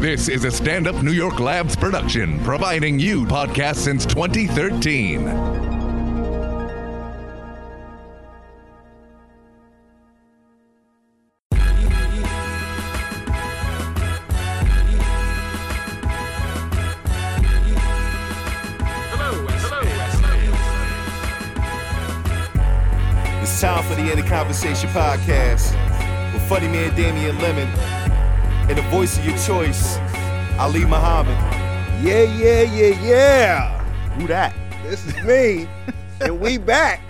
This is a stand up New York Labs production, providing you podcasts since 2013. It's time for the In the Conversation podcast with funny man Damien Lemon and the voice of your choice, Ali Muhammad. Yeah, yeah, yeah, yeah. Who that? This is me, and we back.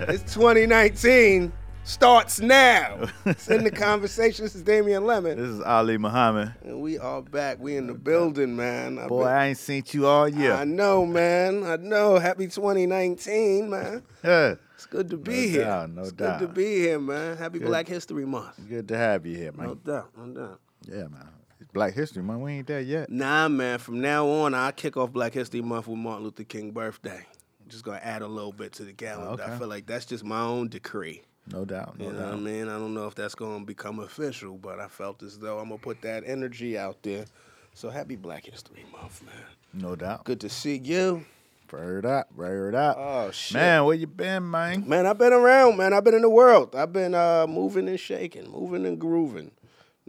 It's 2019. Starts now. It's in the conversation. This is Damien Lemon, This is Ali Muhammad. and we are back. We in the building, man. I Boy, bet- I ain't seen you all year. I know, man. I know. Happy 2019, man. It's good to be No here. doubt, no it's doubt. good to be here, man. Happy Black History Month. Good to have you here, man. No doubt, no doubt. Yeah, man. It's Black History Month. We ain't there yet. Nah, man. From now on, I kick off Black History Month with Martin Luther King birthday. Just gonna add a little bit to the calendar. I feel like that's just my own decree. No doubt. No You know doubt. what I mean? I don't know if that's gonna become official, but I felt as though I'm gonna put that energy out there. So happy Black History Month, man. No doubt. Good to see you. Word up. Word up. Oh shit. Man, where you been, man? Man, I've been around, man. I've been in the world. I've been uh, moving and shaking, moving and grooving.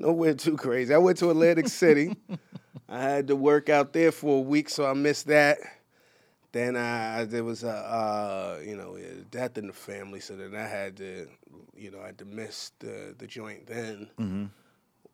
Nowhere too crazy. I went to Atlantic City. I had to work out there for a week, so I missed that. Then I there was a uh, you know death in the family, so then I had to you know I had to miss the the joint then.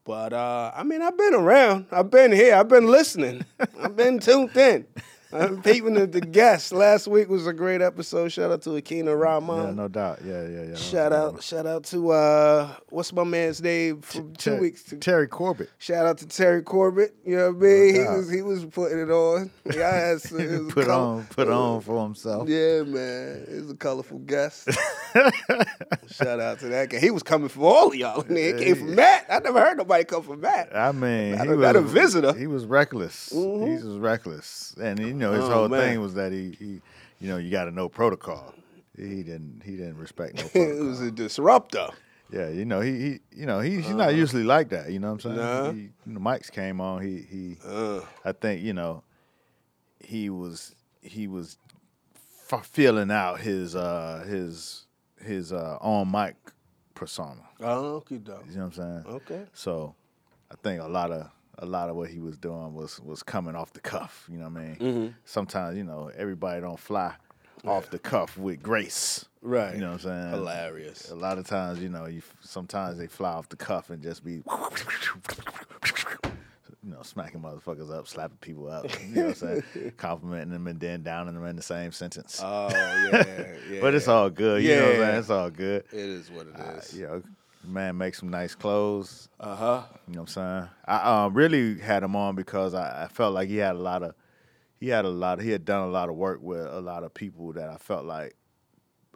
But uh, I mean, I've been around. I've been here. I've been listening. I've been tuned in. I'm peeping at the guests. Last week was a great episode. Shout out to Akina Rahman. Yeah, no doubt. Yeah, yeah, yeah. Shout out, shout out to uh, what's my man's name from two weeks. To, Terry Corbett. shout out to Terry Corbett. You know what I mean? he doubt. was he was putting it on. Yeah, I had some- it was put col- on, put on for himself. Yeah, man, he was a colorful guest. shout out to that guy. He was coming for all of y'all. I mean, he came from Matt. I never heard nobody come from Matt. I mean, Not he was a visitor. He was reckless. He was reckless, and you know his Oh, whole man. thing was that he, he you know, you got to know protocol. He didn't, he didn't respect no it protocol. was a disruptor. yeah, you know, he, he you know, he, he's not usually like that. You know what I'm saying? Uh-huh. Nah. He, you know, Mike's came on. He, he, Uh, I think you know, he was, he was f- feeling out his, uh, his, his uh, on mic persona. oh, okay. You know what I'm saying? Okay. So I think a lot of a lot of what he was doing was was coming off the cuff. You know what I mean? Mm-hmm. Sometimes you know everybody don't fly off the cuff with grace. Right. You know what I'm saying? Hilarious. A lot of times, you know, you sometimes they fly off the cuff and just be. You know, smacking motherfuckers up, slapping people up, you know what I'm saying? Complimenting them and then downing them in the same sentence. Oh yeah, yeah. but it's all good, you know what I'm saying? It's all good. It is what it is. Uh, you know, man make some nice clothes. Uh huh. You know what I'm saying? I um, really had him on because I, I felt like he had a lot of, he had a lot, of, he had done a lot of work with a lot of people that I felt like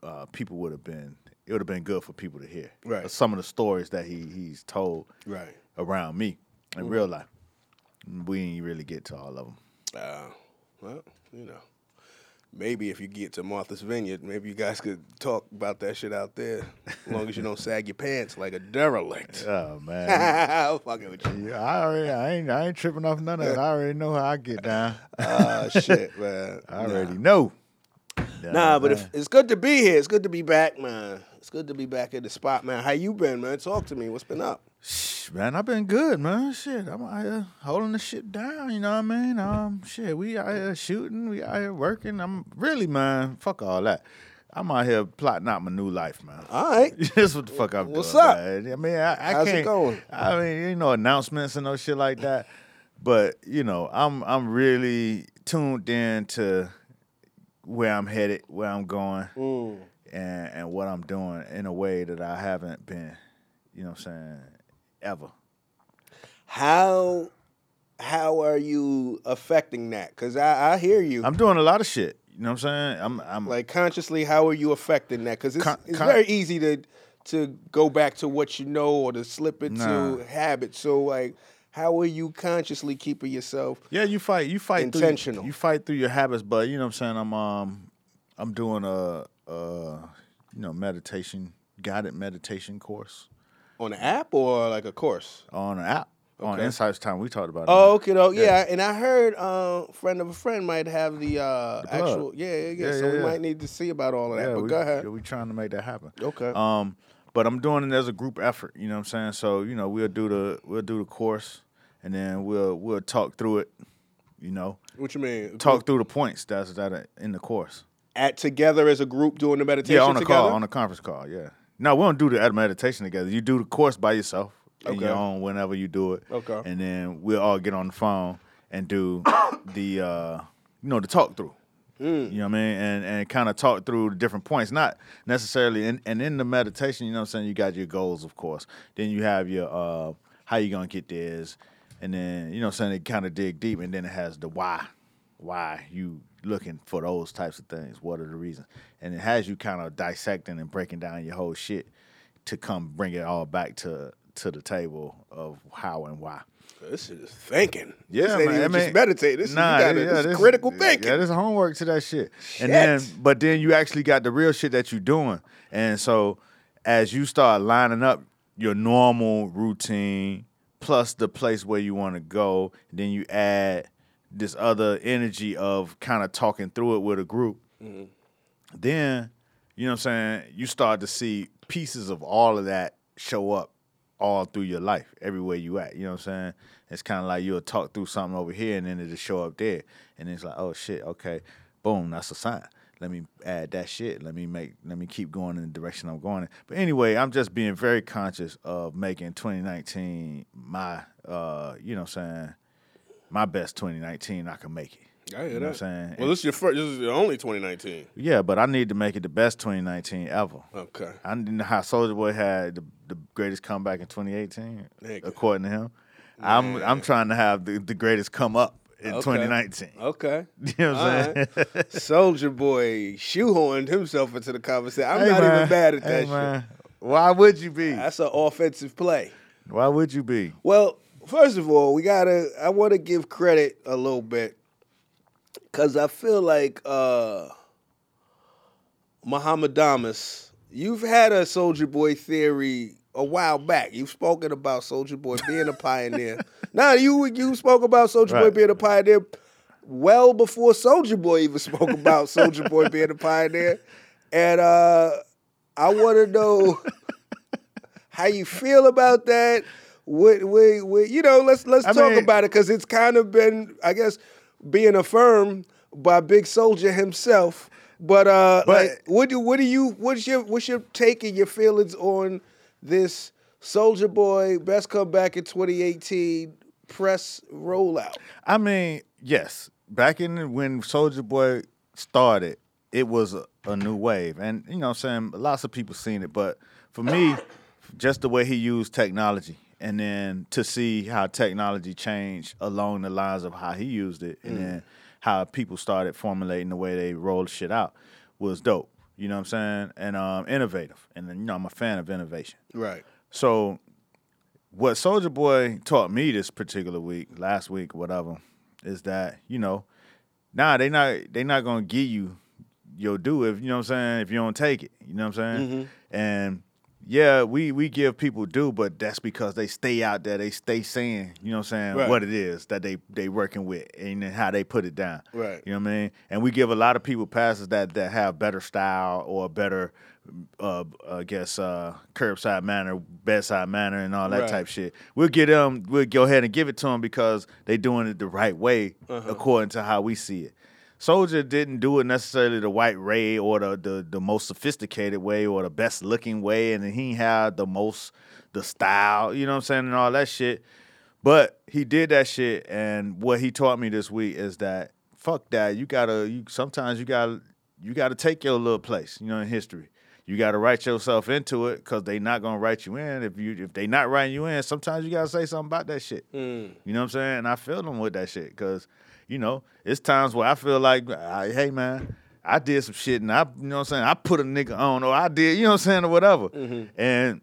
uh, people would have been, it would have been good for people to hear. Right. Some of the stories that he he's told Right. around me in real life. We didn't really get to all of them. Uh, well, you know, maybe if you get to Martha's Vineyard, maybe you guys could talk about that shit out there. As long as you don't sag your pants like a derelict. Oh man. I'm fucking with you. Yeah, I already, I ain't, I ain't tripping off none of it. I already know how I get down. Ah, shit, man. I already know. Nah, but if, it's good to be here. It's good to be back, man. It's good to be back at the spot, man. How you been, man? Talk to me. What's been up? Man, I've been good, man. Shit, I'm out here holding the shit down. You know what I mean? Um, shit, we out here shooting, we out here working. I'm really, man. Fuck all that. I'm out here plotting out my new life, man. All right. That's what the fuck I'm What's doing. up? Man. I mean, I, I How's can't. going? I mean, you know, announcements and no shit like that. But you know, I'm I'm really tuned in to where I'm headed, where I'm going, Mm. and and what I'm doing in a way that I haven't been. You know, what I'm saying ever. How how are you affecting that? Cause I, I hear you. I'm doing a lot of shit. You know what I'm saying? I'm I'm like consciously, how are you affecting that? Because it's, Con- it's con- very easy to to go back to what you know or to slip into Nah. habit. So like, how are you consciously keeping yourself? Yeah, you fight. You fight Intentional. Through, you fight through your habits, but you know what I'm saying. I'm um, I'm doing a, a you know meditation guided meditation course On the app or like a course? on an app. on Insight Timer. We talked about it. Oh, okay, though. Yeah. Yeah. and I heard uh, friend of a friend might have the, uh, blood. actual. Yeah, yeah, yeah. Yeah, So we might need to see about all of that. Yeah, but we, go ahead. Yeah, we trying to make that happen. Okay. Um, but I'm doing it as a group effort. You know what I'm saying? So you know we'll do the we'll do the course, and then we'll we'll talk through it. You know, what you mean? talk through the points that's that are in the course. at together as a group doing the meditation Yeah, on a together. call, on a conference call. Yeah. No, we don't do the meditation together. You do the course by yourself, in Okay. your own whenever you do it. Okay. And then we'll all get on the phone and do the uh, you know the talk through. Mm. You know what I mean? And and kind of talk through the different points, not necessarily. In, and in the meditation, you know what I'm saying. You got your goals, of course. Then you have your uh, how you gonna get this, and then you know what I'm saying. It kind of dig deep, and then it has the why, why you looking for those types of things. What are the reasons? And it has you kind of dissecting and breaking down your whole shit to come bring it all back to to the table of how and why. This is thinking. Yeah, this ain't man. I mean, just meditate. This nah, you gotta, yeah, this is this- critical thinking. Yeah, there's homework to that shit. And then, Shit. but then you actually got the real shit that you're doing. And so, as you start lining up your normal routine plus the place where you want to go, then you add this other energy of kind of talking through it with a group. Mm-hmm. Then, you know what I'm saying? You start to see pieces of all of that show up all through your life, everywhere you at. You know what I'm saying? It's kind of like you'll talk through something over here and then it'll show up there. And it's like, oh shit, okay, boom, that's a sign. Let me add that shit. Let me make let me keep going in the direction I'm going in. But anyway, I'm just being very conscious of making 2019 my uh, you know what I'm saying, my best 2019 I can make it. I hear You know that. what I'm saying? Well, this is your first. This is your only 2019. Yeah, but I need to make it the best 2019 ever. Okay. I didn't know how Soulja Boy had the, the greatest comeback in 2018, Nigga. according to him. I'm I'm trying to have the, the greatest come up in Okay. 2019. Okay. You know what I'm saying? Soulja Boy shoehorned himself into the conversation. I'm Hey, not man. even bad at that Hey, shit. Why would you be? That's an offensive play. Why would you be? Well, first of all, we gotta. I want to give credit a little bit because I feel like uh Muhammad Damas. You've had a Soulja Boy theory a while back. You've spoken about Soulja Boy being a pioneer. now you you spoke about Soulja Boy being a pioneer well before Soulja Boy even spoke about Soulja Boy being a pioneer, and uh I want to know how you feel about that. What, what, what, you know, let's let's I talk mean- about it because it's kind of been, I guess, being affirmed by Big Soulja himself. But uh, But- like, what do what do you what's your what's your take and your feelings on this Soulja Boy best comeback in 2018 press rollout? I mean, yes. Back in when Soulja Boy started, it was a, a new wave, and you know, what I'm saying lots of people seen it, but for me, just the way he used technology, and then to see how technology changed along the lines of how he used it, and then how people started formulating the way they rolled shit out was dope. You know what I'm saying? And um, innovative, and then you know, I'm a fan of innovation. Right. So, what Soulja Boy taught me this particular week, last week, whatever, is that you know, nah, they not they not gonna give you your due if you know what I'm saying if you don't take it. You know what I'm saying? And yeah, we we give people due, but that's because they stay out there. They stay saying, you know what I'm saying, Right. what it is that they they working with and how they put it down. Right. You know what I mean? And we give a lot of people passes that that have better style or better, uh, I guess, uh, curbside manner, bedside manner, and all that Right. type shit. We'll get them. We'll go ahead and give it to them because they doing it the right way Uh-huh. according to how we see it. Soulja didn't do it necessarily the white ray or the, the the most sophisticated way or the best looking way, and he had the most the style, you know what I'm saying, and all that shit. But he did that shit, and what he taught me this week is that fuck that. You gotta. You sometimes you gotta you gotta take your little place, you know, in history. You gotta write yourself into it because they not gonna write you in. If you if they not writing you in, sometimes you gotta say something about that shit. Hmm. You know what I'm saying? And I feel them with that shit because you know it's times where I feel like, I, hey man. I did some shit and I, you know what I'm saying? I put a nigga on or I did, you know what I'm saying, or whatever. And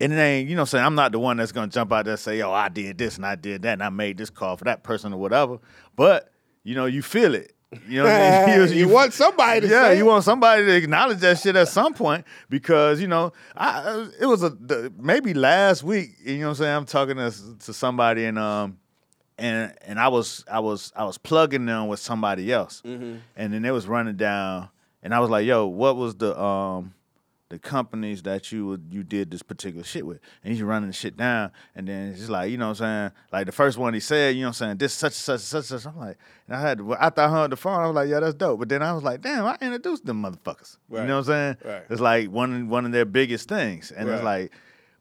and it ain't, you know what I'm saying? I'm not the one that's gonna jump out there and say, yo, I did this and I did that and I made this call for that person or whatever. But, you know, you feel it. You know what I mean? you, want somebody to yeah, you want somebody to acknowledge that shit at some point because you know, I it was a the, maybe last week. You know what I'm saying? I'm talking to to somebody and um and and I was I was I was plugging them with somebody else, Mm-hmm. and then they was running down, and I was like, "Yo, what was the um the companies that you you did this particular shit with?" And he's running the shit down, and then he's like, you know what I'm saying? Like the first one he said, you know what I'm saying? This such such such such. I'm like, and I had to, after I hung up the phone, I was like, yeah, that's dope. But then I was like, damn, I introduced them motherfuckers. Right. You know what I'm saying? Right. It's like one one of their biggest things, and it's like,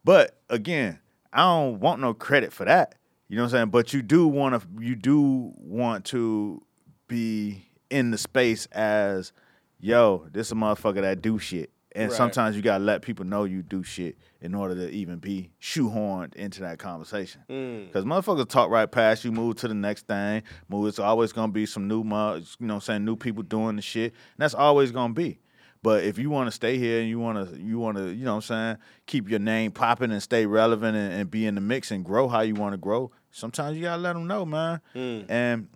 but again, I don't want no credit for that. You know what I'm saying? But you do want to you do want to be in the space as yo, this is a motherfucker that do shit. And Right. sometimes you gotta let people know you do shit in order to even be shoehorned into that conversation. Mm. Because motherfuckers talk right past you, move to the next thing. Move. It's always gonna be some new, you know, what I'm saying new people doing the shit. And that's always gonna be. But if you want to stay here and you want to, you want to, you know, what I'm saying, keep your name popping and stay relevant and, and be in the mix and grow how you want to grow. Sometimes you gotta let them know, man. Mm. And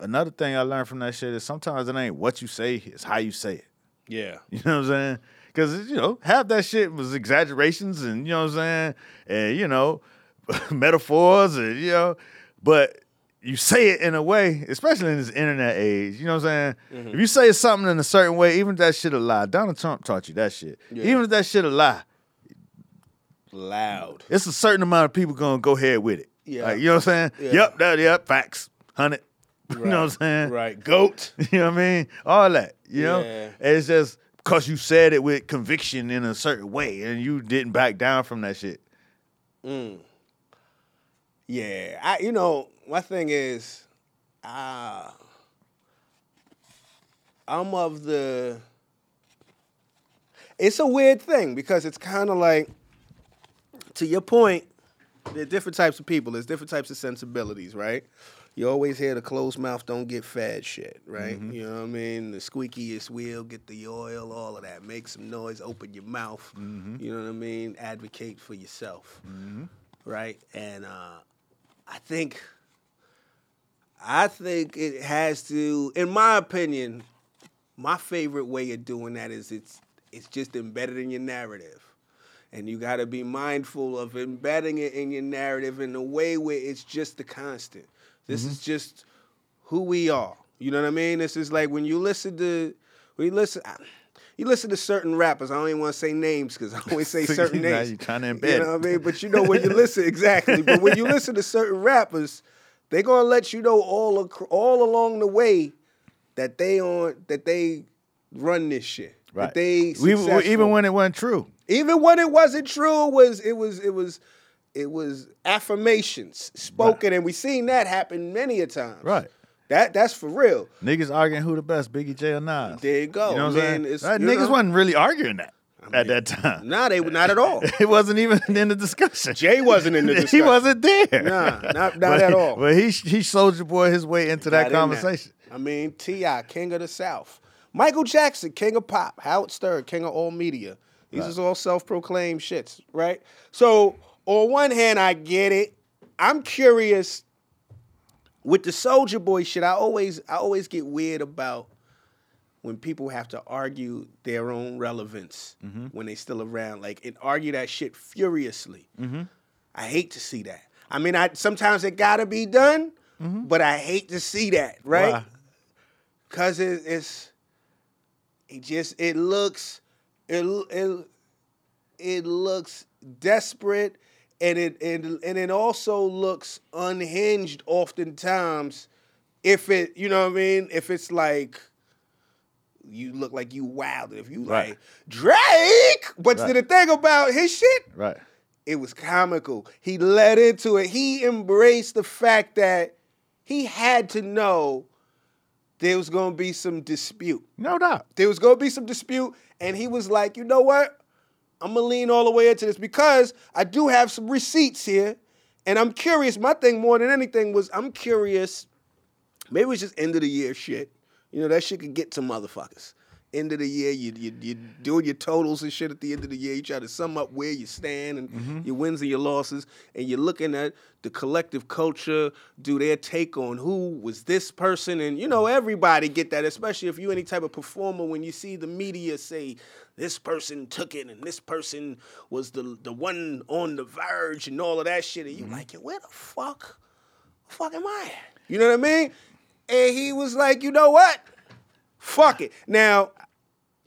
another thing I learned from that shit is sometimes it ain't what you say, it's how you say it. Yeah. You know what I'm saying? Because you know, half that shit was exaggerations and you know what I'm saying, and you know, metaphors and you know, but you say it in a way, especially in this internet age. You know what I'm saying? Mm-hmm. If you say something in a certain way, even if that shit a lie, Donald Trump taught you that shit. Yeah. Even if that shit a lie, Loud. it's a certain amount of people gonna go ahead with it. Yeah. Like, you know what I'm saying? Yeah. Yep, that yep, facts, hundred. You know what I'm saying? Right. Goat. You know what I mean? All that. You know? Yeah. It's just because you said it with conviction in a certain way and you didn't back down from that shit. Yeah, I you know my thing is, uh, I'm of the. It's a weird thing because it's kind of like, to your point, there are different types of people. There's different types of sensibilities, right? You always hear the closed mouth don't get fed shit, right? Mm-hmm. You know what I mean? The squeakiest wheel, get the oil, all of that. Make some noise, open your mouth. Mm-hmm. You know what I mean? Advocate for yourself mm-hmm. right? And uh, I think, I think it has to, in my opinion, my favorite way of doing that is it's it's just embedded in your narrative, and you got to be mindful of embedding it in your narrative in a way where it's just the constant. This is mm-hmm. just who we are. You know what I mean? This is like when you listen to, when you listen. You listen to certain rappers. I don't even want to say names because I always say certain Now names. you trying to embed You know what I mean? But you know when you listen exactly. But when you listen to certain rappers, they're gonna let you know all ac- all along the way that they on that they run this shit. That they we- even when it wasn't true. Even when it wasn't true, it was it was it was it was affirmations spoken, and we seen that happen many a time. Right. That that's for real. Niggas arguing who the best, Biggie Jay or Nas. There you go. You know what Man, I'm saying? Right, niggas know. wasn't really arguing that at that time. Nah, they were not at all. It wasn't even in the discussion. Jay wasn't in the discussion. he wasn't there. Nah, not- not But at all. But he he Soulja Boy his way into that Got in there. conversation. I mean, T.I., King of the South. Michael Jackson, King of Pop. Howard Stern, King of all media. These is all self-proclaimed shits, right? So on one hand, I get it. I'm curious with the Soulja Boy shit. I always, I always get weird about when people have to argue their own relevance mm-hmm. when they still around, like and argue that shit furiously. Mm-hmm. I hate to see that. I mean, I sometimes it gotta be done, mm-hmm. but I hate to see that, right? Why? Cause it, it's it just it looks it it it looks desperate and it and and it also looks unhinged oftentimes if it you know what I mean if it's like you look like you wild if you Right. like Drake but Right. the thing about his shit Right. it was comical. He led into it. He embraced the fact that he had to know there was to be some dispute. No doubt. There was to be some dispute, and he was like, you know what? I'm to lean all the way into this because I do have some receipts here, and I'm curious. My thing more than anything was I'm curious. Maybe it's just end of the year shit. You know, that shit could get to motherfuckers. End of the year. You you you doing your totals and shit at the end of the year. You try to sum up where you stand and mm-hmm. your wins and your losses, and you're looking at the collective culture, do their take on who was this person, and you know everybody get that, especially if you're any type of performer. When you see the media say this person took it and this person was the the one on the verge and all of that shit, and you mm-hmm. like, yo, where the fuck, fuck am I? You know what I mean? And he was like, you know what? Fuck it. Now,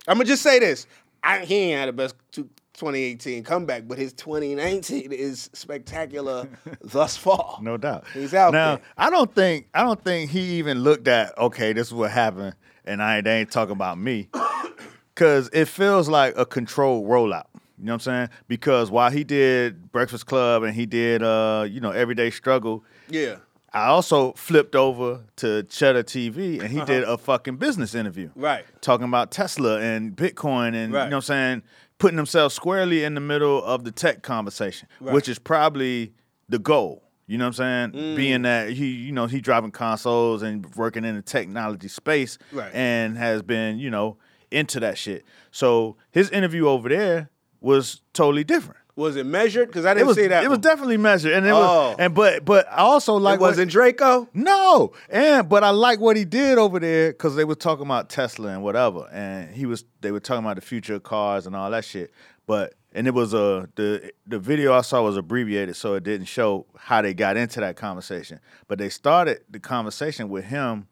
I'm gonna just say this: I, he ain't had the best 2018 comeback, but his 2019 is spectacular thus far. No doubt. He's out there. now. there. I don't think I don't think he even looked at okay, this is what happened, and I they ain't talking about me, because it feels like a controlled rollout. You know what I'm saying? Because while he did Breakfast Club and he did uh you know Everyday Struggle, Yeah. I also flipped over to Cheddar TV and he did a fucking business interview. Uh-huh. Right. Talking about Tesla and Bitcoin and Right. you know what I'm saying, putting themselves squarely in the middle of the tech conversation, Right. which is probably the goal. You know what I'm saying? Mm. Being that he, you know, he driving consoles and working in the technology space Right. and has been, you know, into that shit. So his interview over there was totally different. Was it measured? Because I didn't was see that. it was definitely measured, and it Oh. was and but but I also like It wasn't Draco. no, and but I like what he did over there because they were talking about Tesla and whatever, and he was they were talking about the future of cars and all that shit. But and it was a the the video I saw was abbreviated, so it didn't show how they got into that conversation. But they started the conversation with him,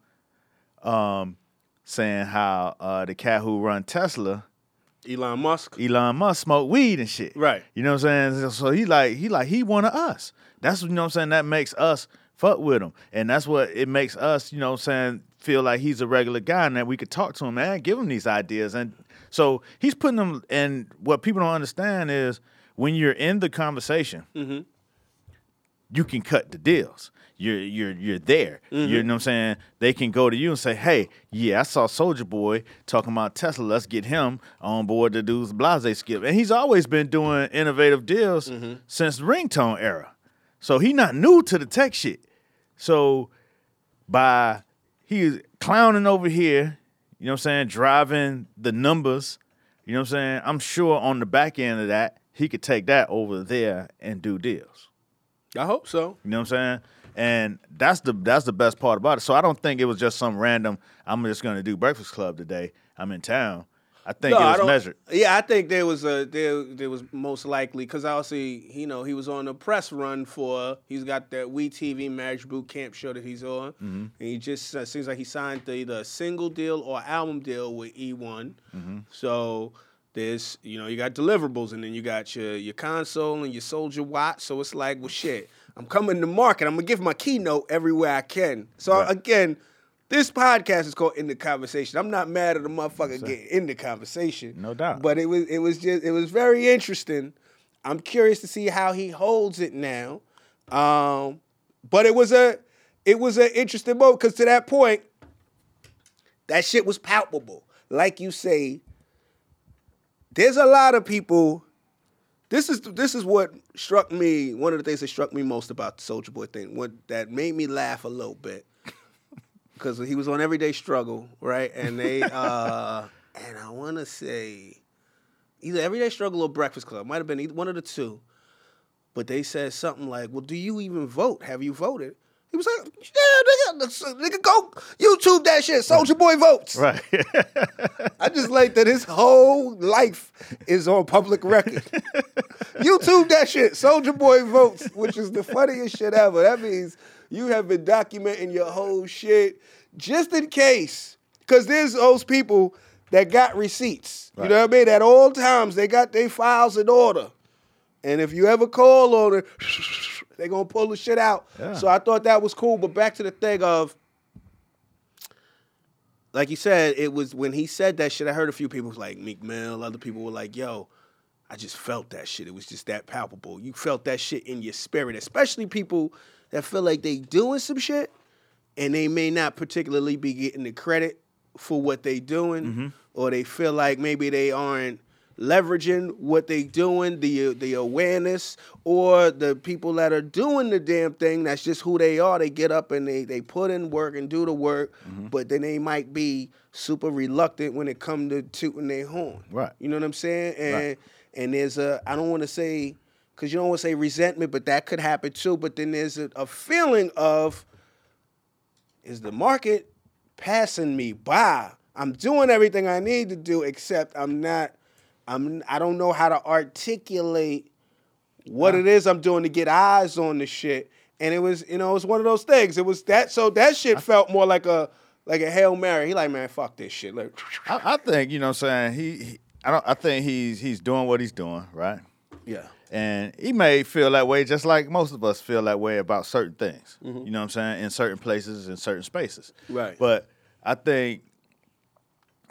um, saying how uh, the cat who run Tesla. Elon Musk. Elon Musk smoked weed and shit. Right. You know what I'm saying? So he like he like he one of us. That's you know what I'm saying. That makes us fuck with him, and that's what it makes us. You know what I'm saying? Feel like he's a regular guy and that we could talk to him and give him these ideas. And so he's putting them. And what people don't understand is when you're in the conversation, mm-hmm. You can cut the deals. You're you're you're there. You mm-hmm. know what I'm saying? They can go to you and say, "Hey, yeah, I saw Soulja Boy talking about Tesla. Let's get him on board to do the Blase skip." And he's always been doing innovative deals mm-hmm. since the ringtone era. So he's not new to the tech shit. So by he's clowning over here, you know what I'm saying, driving the numbers, you know what I'm saying? I'm sure on the back end of that, he could take that over there and do deals. I hope so. You know what I'm saying? And that's the that's the best part about it. So I don't think it was just some random. I'm just gonna do Breakfast Club today. I'm in town. I think No, it was don't- measured. Yeah, I think there was a there there was most likely because obviously you know he was on a press run for he's got that We TV Marriage Boot Camp show that he's on, Mm-hmm. and he just uh, seems like he signed the, either a single deal or album deal with E1. Mm-hmm. So there's you know you got deliverables and then you got your your console and your Soulja Watch. So it's like well shit, I'm coming to market. I'm gonna give my keynote everywhere I can. So Right. again. This podcast is called In the Conversation. I'm not mad at the motherfucker getting in the conversation. No doubt. But it was it was just it was very interesting. I'm curious to see how he holds it now. Um, but it was a it was an interesting moment because to that point, that shit was palpable. Like you say, there's a lot of people. This is this is what struck me. One of the things that struck me most about the Soulja Boy thing, what that made me laugh a little bit, because he was on Everyday Struggle, right? And they uh, and I want to say either Everyday Struggle or Breakfast Club might have been either one of the two. But they said something like, "Well, do you even vote? Have you voted?" He was like, "Yeah, nigga, nigga, go YouTube that shit. Soulja Boy votes." Right. I just like that his whole life is on public record. YouTube that shit. Soulja Boy votes, which is the funniest shit ever. That means you have been documenting your whole shit just in case. Because there's those people that got receipts. You know what I mean? At all times, they got their files in order. And if you ever call on it, they gonna pull the shit out. Yeah. So I thought that was cool. But back to the thing of like you said, it was when he said that shit. I heard a few people like Meek Mill, other people were like, "Yo, I just felt that shit. It was just that palpable. You felt that shit in your spirit, especially people that feel like they doing some shit and they may not particularly be getting the credit for what they doing, mm-hmm. or they feel like maybe they aren't leveraging what they doing, the the awareness, or the people that are doing the damn thing. That's just who they are. They get up and they they put in work and do the work, Mm-hmm. but then they might be super reluctant when it come to tooting their horn. Right. You know what I'm saying? And Right. and there's a I don't want to say because you don't want to say resentment, but that could happen too. But then there's a, a feeling of is the market passing me by? I'm doing everything I need to do, except I'm not. I'm. I don't know how to articulate what it is I'm doing to get eyes on the shit. And it was, you know, it was one of those things. It was that. So that shit felt more like a like a hail mary. He like, man, fuck this shit. Like, I, I think you know what I'm saying he, he I don't I think he's he's doing what he's doing right yeah, and he may feel that way just like most of us feel that way about certain things mm-hmm. you know what I'm saying in certain places in certain spaces Right. but I think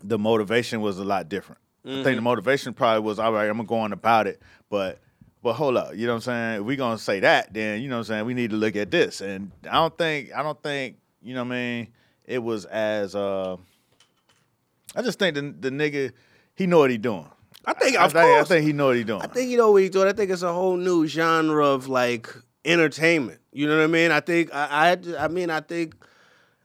the motivation was a lot different I think the motivation probably was all right I'm gonna go on about it but but hold up you know what I'm saying if we gonna say that then you know what I'm saying we need to look at this and I don't think I don't think you know what I mean it was as uh I just think the the nigga he know what he doing. I think, I of think, I course. think he know what he doing. I think you know what he's doing. I think it's a whole new genre of like entertainment. You know what I mean? I think I I, I mean I think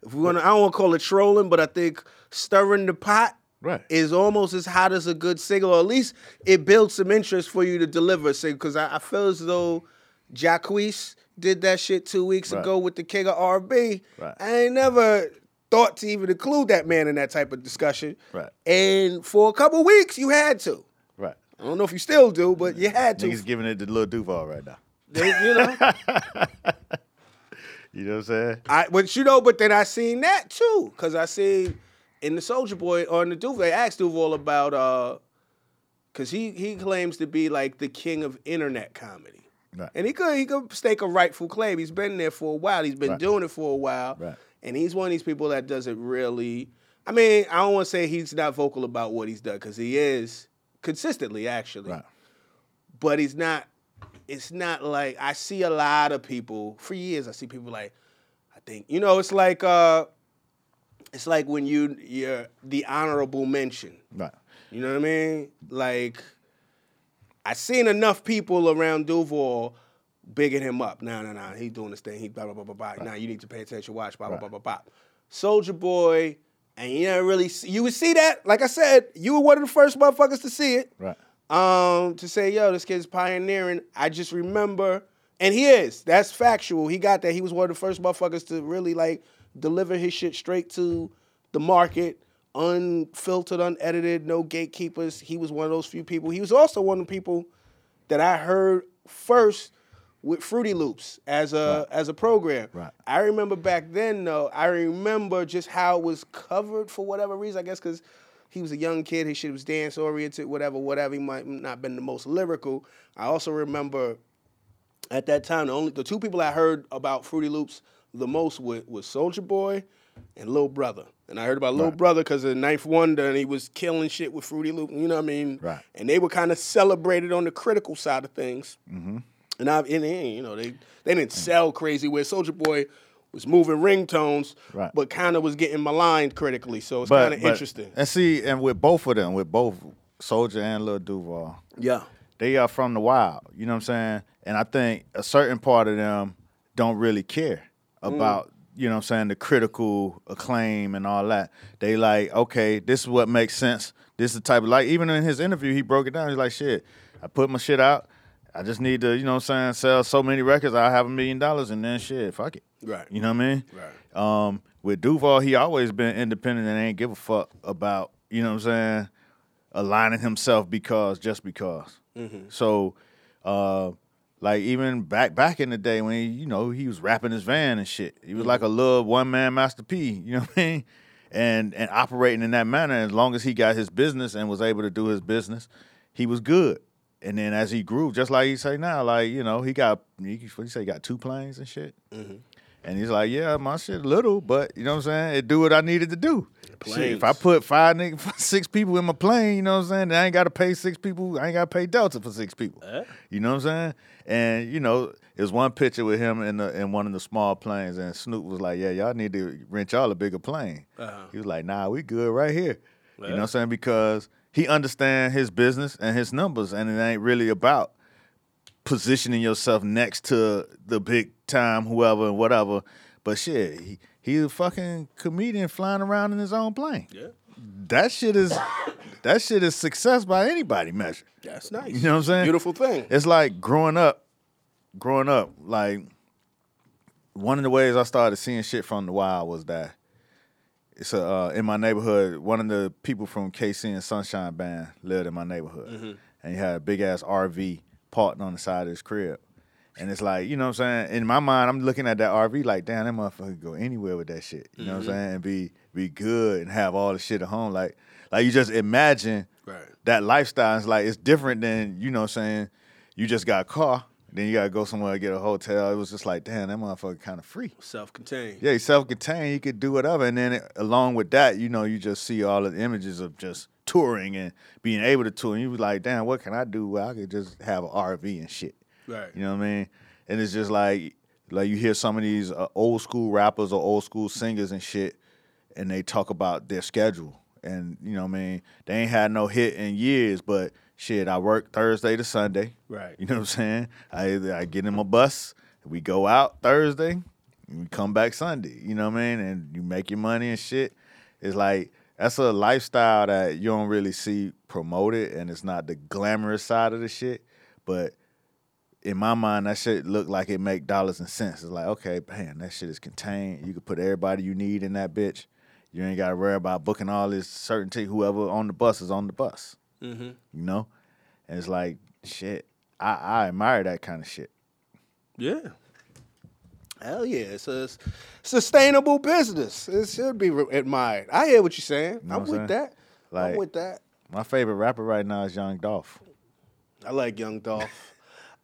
if we want to, I don't want to call it trolling, but I think stirring the pot Right. is almost as hot as a good single, or at least it builds some interest for you to deliver a single. Because I, I feel as though Jacquees did that shit two weeks Right. ago with the King of R&B. Right. I ain't never thought to even include that man in that type of discussion. Right. And for a couple weeks, you had to. right. I don't know if you still do, but you had to. He's giving it to Lil Duval right now. They- you know, You know what I'm saying? I but you know, but then I seen that too, cause I seen in the Soulja Boy on the Duval. They asked Duval about uh, cause he he claims to be like the king of internet comedy, Right. and he could he could stake a rightful claim. He's been there for a while. He's been Right. doing it for a while, Right. and he's one of these people that doesn't really. I mean, I don't want to say he's not vocal about what he's done, cause he is consistently actually Right. but he's not it's not like I see a lot of people for years I see people like I think you know it's like uh it's like when you you're the honorable mention. Right. You know what I mean? Like I seen enough people around Duval bigging him up. Nah, nah, nah. He doing this thing. He blah blah blah blah blah. Nah, you need to pay attention. Watch blah blah Right. blah blah blah. Soulja Boy, and you never really see, you would see that. Like I said, you were one of the first motherfuckers to see it Right. um, to say, yo, this kid's pioneering. I just remember, and he is. That's factual. He got that. He was one of the first motherfuckers to really like deliver his shit straight to the market, unfiltered, unedited, no gatekeepers. He was one of those few people. He was also one of the people that I heard first with Fruity Loops as a as a program. Right. I remember back then though. I remember just how it was covered for whatever reason. I guess because he was a young kid. His shit was dance oriented, whatever, whatever. He might not been the most lyrical. I also remember at that time the only the two people I heard about Fruity Loops the most with was Soulja Boy and Little Brother. And I heard about Little Right. Brother because of Ninth Wonder, and he was killing shit with Fruity Loop. You know what I mean? Right. And they were kind of celebrated on the critical side of things. Mm-hmm. And I, and, and, you know, they they didn't sell crazy. Where Soulja Boy was moving ringtones, Right. but kind of was getting maligned critically. So it's kind of interesting. And see, and with both of them, with both Soulja and Lil Duval, Yeah. they are from the wild. You know what I'm saying? And I think a certain part of them don't really care about, you know what I'm saying, the critical acclaim and all that. They like, okay, this is what makes sense. This is the type of like even in his interview he broke it down. He's like, shit, I put my shit out. I just need to, you know what I'm saying, sell so many records, I'll have a million dollars and then shit, fuck it. Right. You know what I mean? Right. Um, with Duval, he always been independent and ain't give a fuck about, you know what I'm saying, aligning himself because just because. So, uh, like even back back in the day when he, you know he was rapping his van and shit, he was mm. like a little one man Master P. You know what I mean? And and operating in that manner, as long as he got his business and was able to do his business, he was good. And then as he grew, just like you say now, like you know he got he, what you say, he got two planes and shit. Mm-hmm. And he's like, yeah, my shit little, but you know what I'm saying? It do what I needed to do. Shit, if I put five nigga, six people in my plane, you know what I'm saying? Then I ain't got to pay six people. I ain't got to pay Delta for six people. Eh? You know what I'm saying? And you know, there's one picture with him in the in one of the small planes, and Snoop was like, yeah, y'all need to rent y'all a bigger plane. Uh-huh. He was like, nah, we good right here. You know what I'm saying? Because he understand his business and his numbers, and it ain't really about positioning yourself next to the big time whoever and whatever. But shit, he he's a fucking comedian flying around in his own plane. Yeah. That shit is that shit is success by anybody measure. That's nice. You know what I'm saying? Beautiful thing. It's like growing up, growing up, like one of the ways I started seeing shit from the wild was that it's a, uh, in my neighborhood. One of the people from KC and Sunshine Band lived in my neighborhood, and he had a big ass RV parked on the side of his crib. And it's like, you know what I'm saying? In my mind, I'm looking at that RV like, damn, that motherfucker could go anywhere with that shit. You know what I'm mm-hmm. saying? And be be good and have all the shit at home. Like like you just imagine Right. that lifestyle. It's like it's different than, you know what I'm saying, you just got a car, then you gotta go somewhere and get a hotel. It was just like, damn, that motherfucker kind of free. Self-contained. Yeah, self-contained. He could do whatever, and then it, along with that, you know, you just see all of the images of just touring and being able to tour. And you was like, damn, what can I do? Well, I could just have an RV and shit. Right. You know what I mean? And it's just like, like you hear some of these uh, old school rappers or old school singers and shit, and they talk about their schedule. And you know what I mean? They ain't had no hit in years, but shit, I work Thursday to Sunday. Right. You know what I'm saying? I I get in my bus, we go out Thursday, and we come back Sunday. You know what I mean? And you make your money and shit. It's like that's a lifestyle that you don't really see promoted, and it's not the glamorous side of the shit. But in my mind, that shit look like it make dollars and cents. It's like, okay, man, that shit is contained. You can put everybody you need in that bitch. You ain't got to worry about booking all this certainty. Whoever on the bus is on the bus. Mm-hmm. You know, and it's like, shit. I, I admire that kind of shit. Yeah. Hell yeah. It's a sustainable business. It should be re- admired. I hear what you're saying. know I'm what with I'm saying? that. Like- I'm with that. My favorite rapper right now is Young Dolph. I like Young Dolph.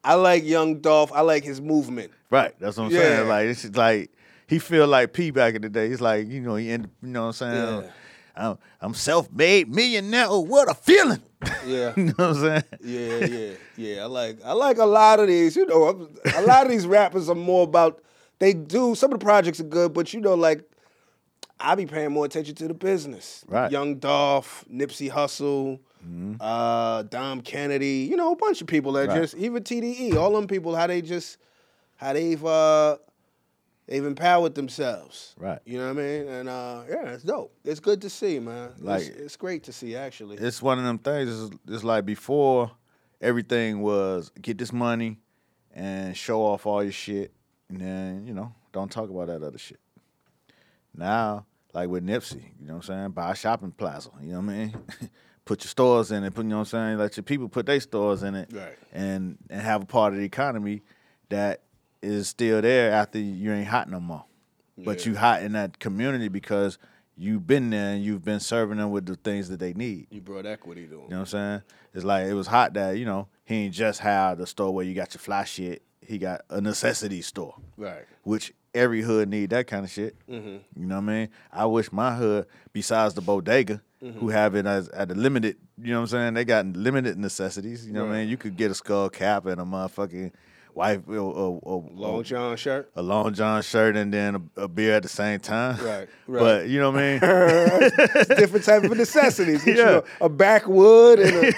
I like Young Dolph. I like his movement. Right. That's what I'm Yeah. saying. Like it's like he feel like P back in the day. He's like, you know, he end, you know what I'm saying? Yeah. I'm, I'm self-made millionaire. Oh, what a feeling. Yeah. you know what I'm saying? Yeah, yeah, yeah. I like I like a lot of these. You know, I'm- a lot of these rappers are more about they do some of the projects are good, but you know, like I be paying more attention to the business. Right. Young Dolph, Nipsey Hussle, uh, Dom Kennedy. You know, a bunch of people that Right. just even TDE. All them people, how they just how they've uh they've empowered themselves. Right. You know what I mean? And uh, yeah, it's dope. It's good to see, man. Like- it's, it's great to see actually. It's one of them things. It's, it's like before everything was get this money and show off all your shit, and then you know don't talk about that other shit. Now, like with Nipsey, you know what I'm saying? Buy a shopping plaza. You know what I mean? put your stores in it. Put you know what I'm saying? Let your people put their stores in it, Right. and and have a part of the economy that is still there after you ain't hot no more. But you hot in that community because you've been there and you've been serving them with the things that they need. you brought equity to them. You know what I'm saying? It's like it was hot that, you know, he ain't just have the store where you got your fly shit. He got a necessity store, Right. which every hood need that kind of shit. Mm-hmm. You know what I mean? I wish my hood, besides the bodega, Mm-hmm. who have it as at a limited, you know what I'm saying? They got limited necessities. You know what I mean? You could get a skull cap and a motherfucking wife or, a, or, Long John shirt. a long john shirt and then a, a beer at the same time. Right, right. But you know what I mean? Different type of necessities. Get you Yeah. a, a backwood and a,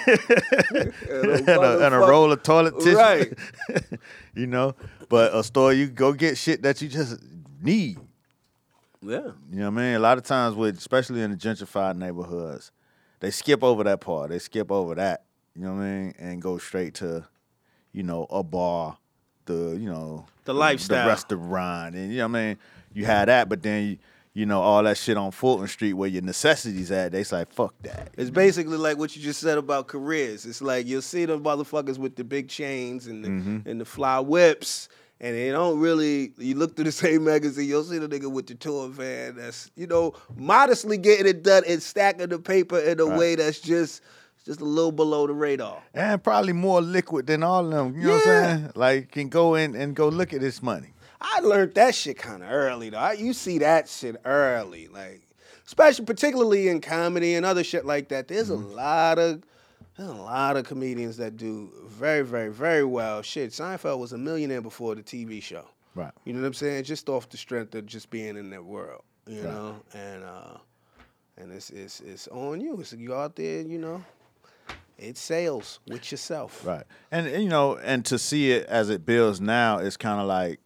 and and, a, and a roll of toilet tissue. Right. you know, but a store you go get shit that you just need. Yeah. You know what I mean? A lot of times with especially in the gentrified neighborhoods, they skip over that part. They skip over that. You know what I mean? And go straight to, you know, a bar, the you know The lifestyle. the restaurant, and you know what I mean. You had that, but then you, you know all that shit on Fulton Street where your necessities at. They say fuck that. It's basically like what you just said about careers. It's like you'll see the motherfuckers with the big chains and the, Mm-hmm. and the fly whips, and they don't really. You look through the same magazine, you'll see the nigga with the tour van that's you know modestly getting it done and stacking the paper in a Right. way that's just just a little below the radar. And probably more liquid than all of them. You know what I'm saying? Like can go in and go look at this money. I learned that shit kind of early though. I, you see that shit early, like especially particularly in comedy and other shit like that. There's Mm-hmm. a lot of there's a lot of comedians that do very, very, very well. Shit, Seinfeld was a millionaire before the TV show. Right. You know what I'm saying? Just off the strength of just being in that world. You Right. know, and uh, and it's it's it's on you. It's you out there. You know, It's sales with yourself. Right. And, and, you know, and to see it as it builds now, it's kind of like,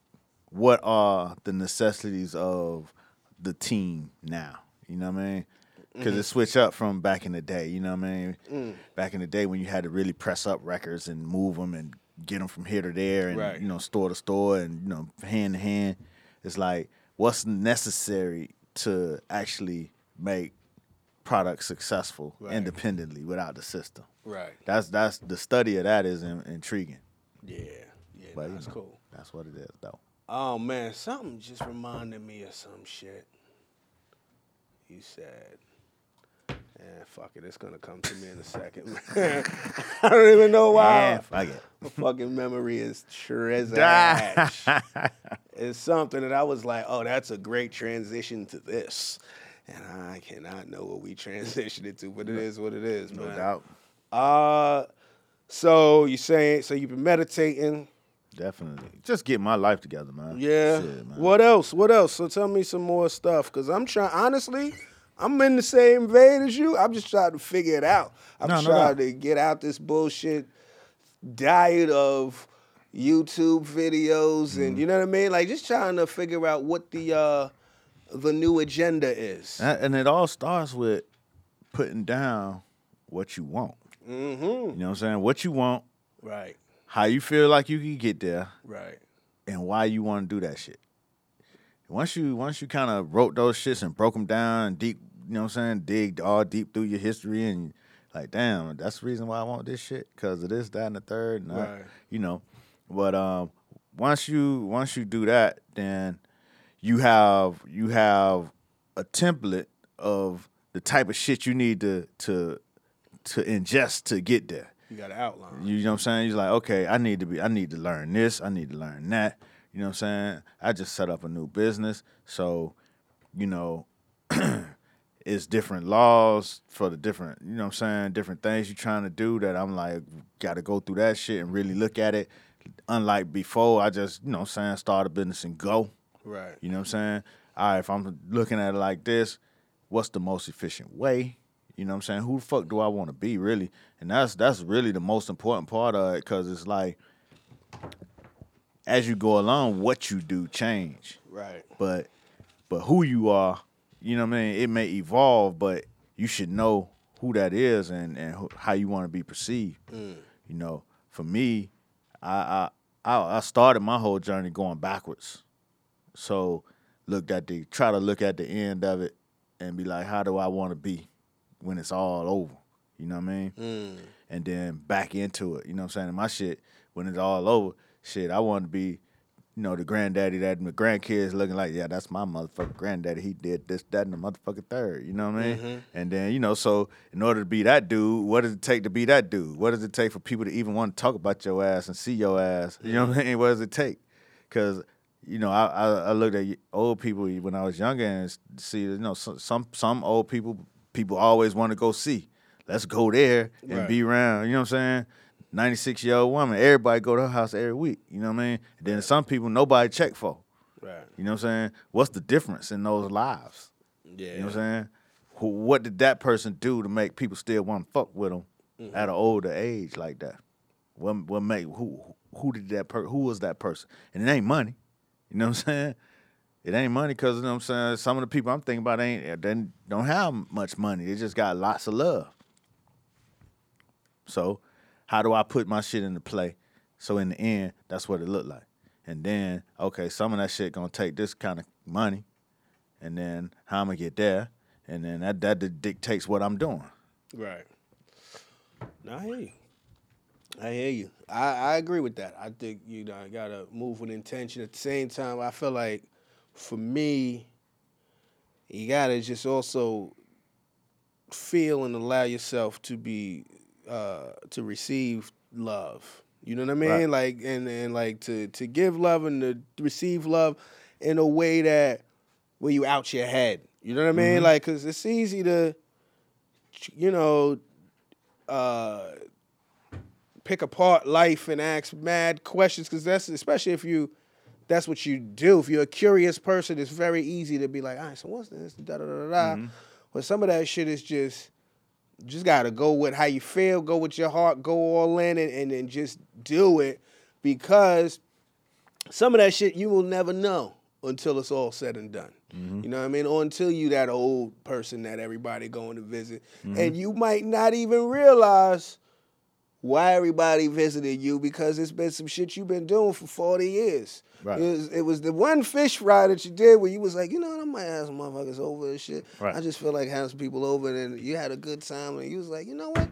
what are the necessities of the team now? You know what I mean? Because Mm-hmm. it switched up from back in the day. You know what I mean? Mm. Back in the day when you had to really press up records and move them and get them from here to there and Right. you know store to store and you know hand to hand. It's like what's necessary to actually make products successful Right. independently without the system. Right. That's that's the study of that is in, intriguing. Yeah. Yeah. But you that's know, cool. That's what it is, though. Oh man, something just reminded me of some shit. You said, "Yeah, fuck it, it's gonna come to me in a second. I don't even know why. Yeah, fuck it. My fucking memory is trash. it's something that I was like, oh, that's a great transition to this. And I cannot know what we transitioned it to, but it is what it is, No man. doubt. Uh so you saying so you've been meditating. Definitely. Just get my life together, man. Yeah. Shit, man. What else? What else? So tell me some more stuff, cause I'm trying. Honestly, I'm in the same vein as you. I'm just trying to figure it out. I'm No, no trying doubt. to get out this bullshit diet of YouTube videos, and Mm-hmm. you know what I mean. Like just trying to figure out what the uh the new agenda is. And and it all starts with putting down what you want. Mm-hmm. You know what I'm saying? What you want, Right. how you feel like you can get there, Right. and why you want to do that shit. Once you once you kind of wrote those shits and broke them down and deep, you know what I'm saying, dig all deep through your history and like, damn, that's the reason why I want this shit because of this, that, and the third, and I- you know. But um, once you once you do that, then you have you have a template of the type of shit you need to to to ingest to get there. You got an outline. You know what I'm saying? You're like, okay, I need to be, I need to learn this, I need to learn that. You know what I'm saying? I just set up a new business, so you know, it's different laws for the different, you know what I'm saying, different things you're trying to do that I'm like, got to go through that shit and really look at it. Unlike before, I just, you know what I'm saying, start a business and go. Right. You know what I'm saying? All right, if I'm looking at it like this, what's the most efficient way? You know what I'm saying? Who the fuck do I want to be, really? And that's that's really the most important part of it, because it's like, as you go along, what you do change, Right. but but who you are, you know what I mean? It may evolve, but you should know who that is and and who, how you want to be perceived. Mm. You know, for me, I, I I started my whole journey going backwards. So looked at the try to look at the end of it and be like, how do I want to be when it's all over? You know what I mean? Mm. And then back into it. You know what I'm saying? And my shit, when it's all over, shit, I want to be, you know, the granddaddy that my grandkids looking like, yeah, that's my motherfucking granddaddy. He did this, that, and the motherfucking third. You know what I mean? Mm-hmm. And then, you know, so in order to be that dude, what does it take to be that dude? What does it take for people to even want to talk about your ass and see your ass? You know what I mean? What does it take? Because you know, I, I I looked at old people when I was younger and see, you know, some some, some old people people always want to go see. Let's go there and Right. be around. You know what I'm saying? 96 year old woman. Everybody go to her house every week. You know what I mean? And then some people nobody check for. Right. You know what I'm saying? What's the difference in those lives? Yeah. You know what I'm saying? What did that person do to make people still want to fuck with them at mm-hmm. an older age like that? What what make who who did that per, who was that person? And it ain't money. You know what I'm saying? It ain't money because you know what I'm saying. Some of the people I'm thinking about ain't they don't have much money. They just got lots of love. So, how do I put my shit into play? So in the end, that's what it looked like. And then, okay, some of that shit gonna take this kind of money, and then how I'm gonna get there, and then that that dictates what I'm doing. Right. No, I hear you. I hear you. I, I agree with that. I think you know you gotta move with intention. At the same time, I feel like for me, you gotta just also feel and allow yourself to be uh to receive love. You know what I mean? Right. Like and and like to to give love and to receive love in a way that where you out your head. You know what I mean? Like, cause it's easy to, you know, uh, pick apart life and ask mad questions. Cause that's especially if you, that's what you do. If you're a curious person, it's very easy to be like, all right, so what's this? Da da da da. da. But some of that shit is just just gotta go with how you feel, go with your heart, go all in, and and, and just do it because some of that shit you will never know until it's all said and done. Mm-hmm. You know what I mean? Or until you that old person that everybody going to visit, mm-hmm. and you might not even realize why everybody visited you because it's been some shit you've been doing for 40 years. Right. It, was, it was the one fish fry that you did where you was like, you know what, I might have some motherfuckers over and shit. Right. I just feel like having some people over and you had a good time and you was like, you know what?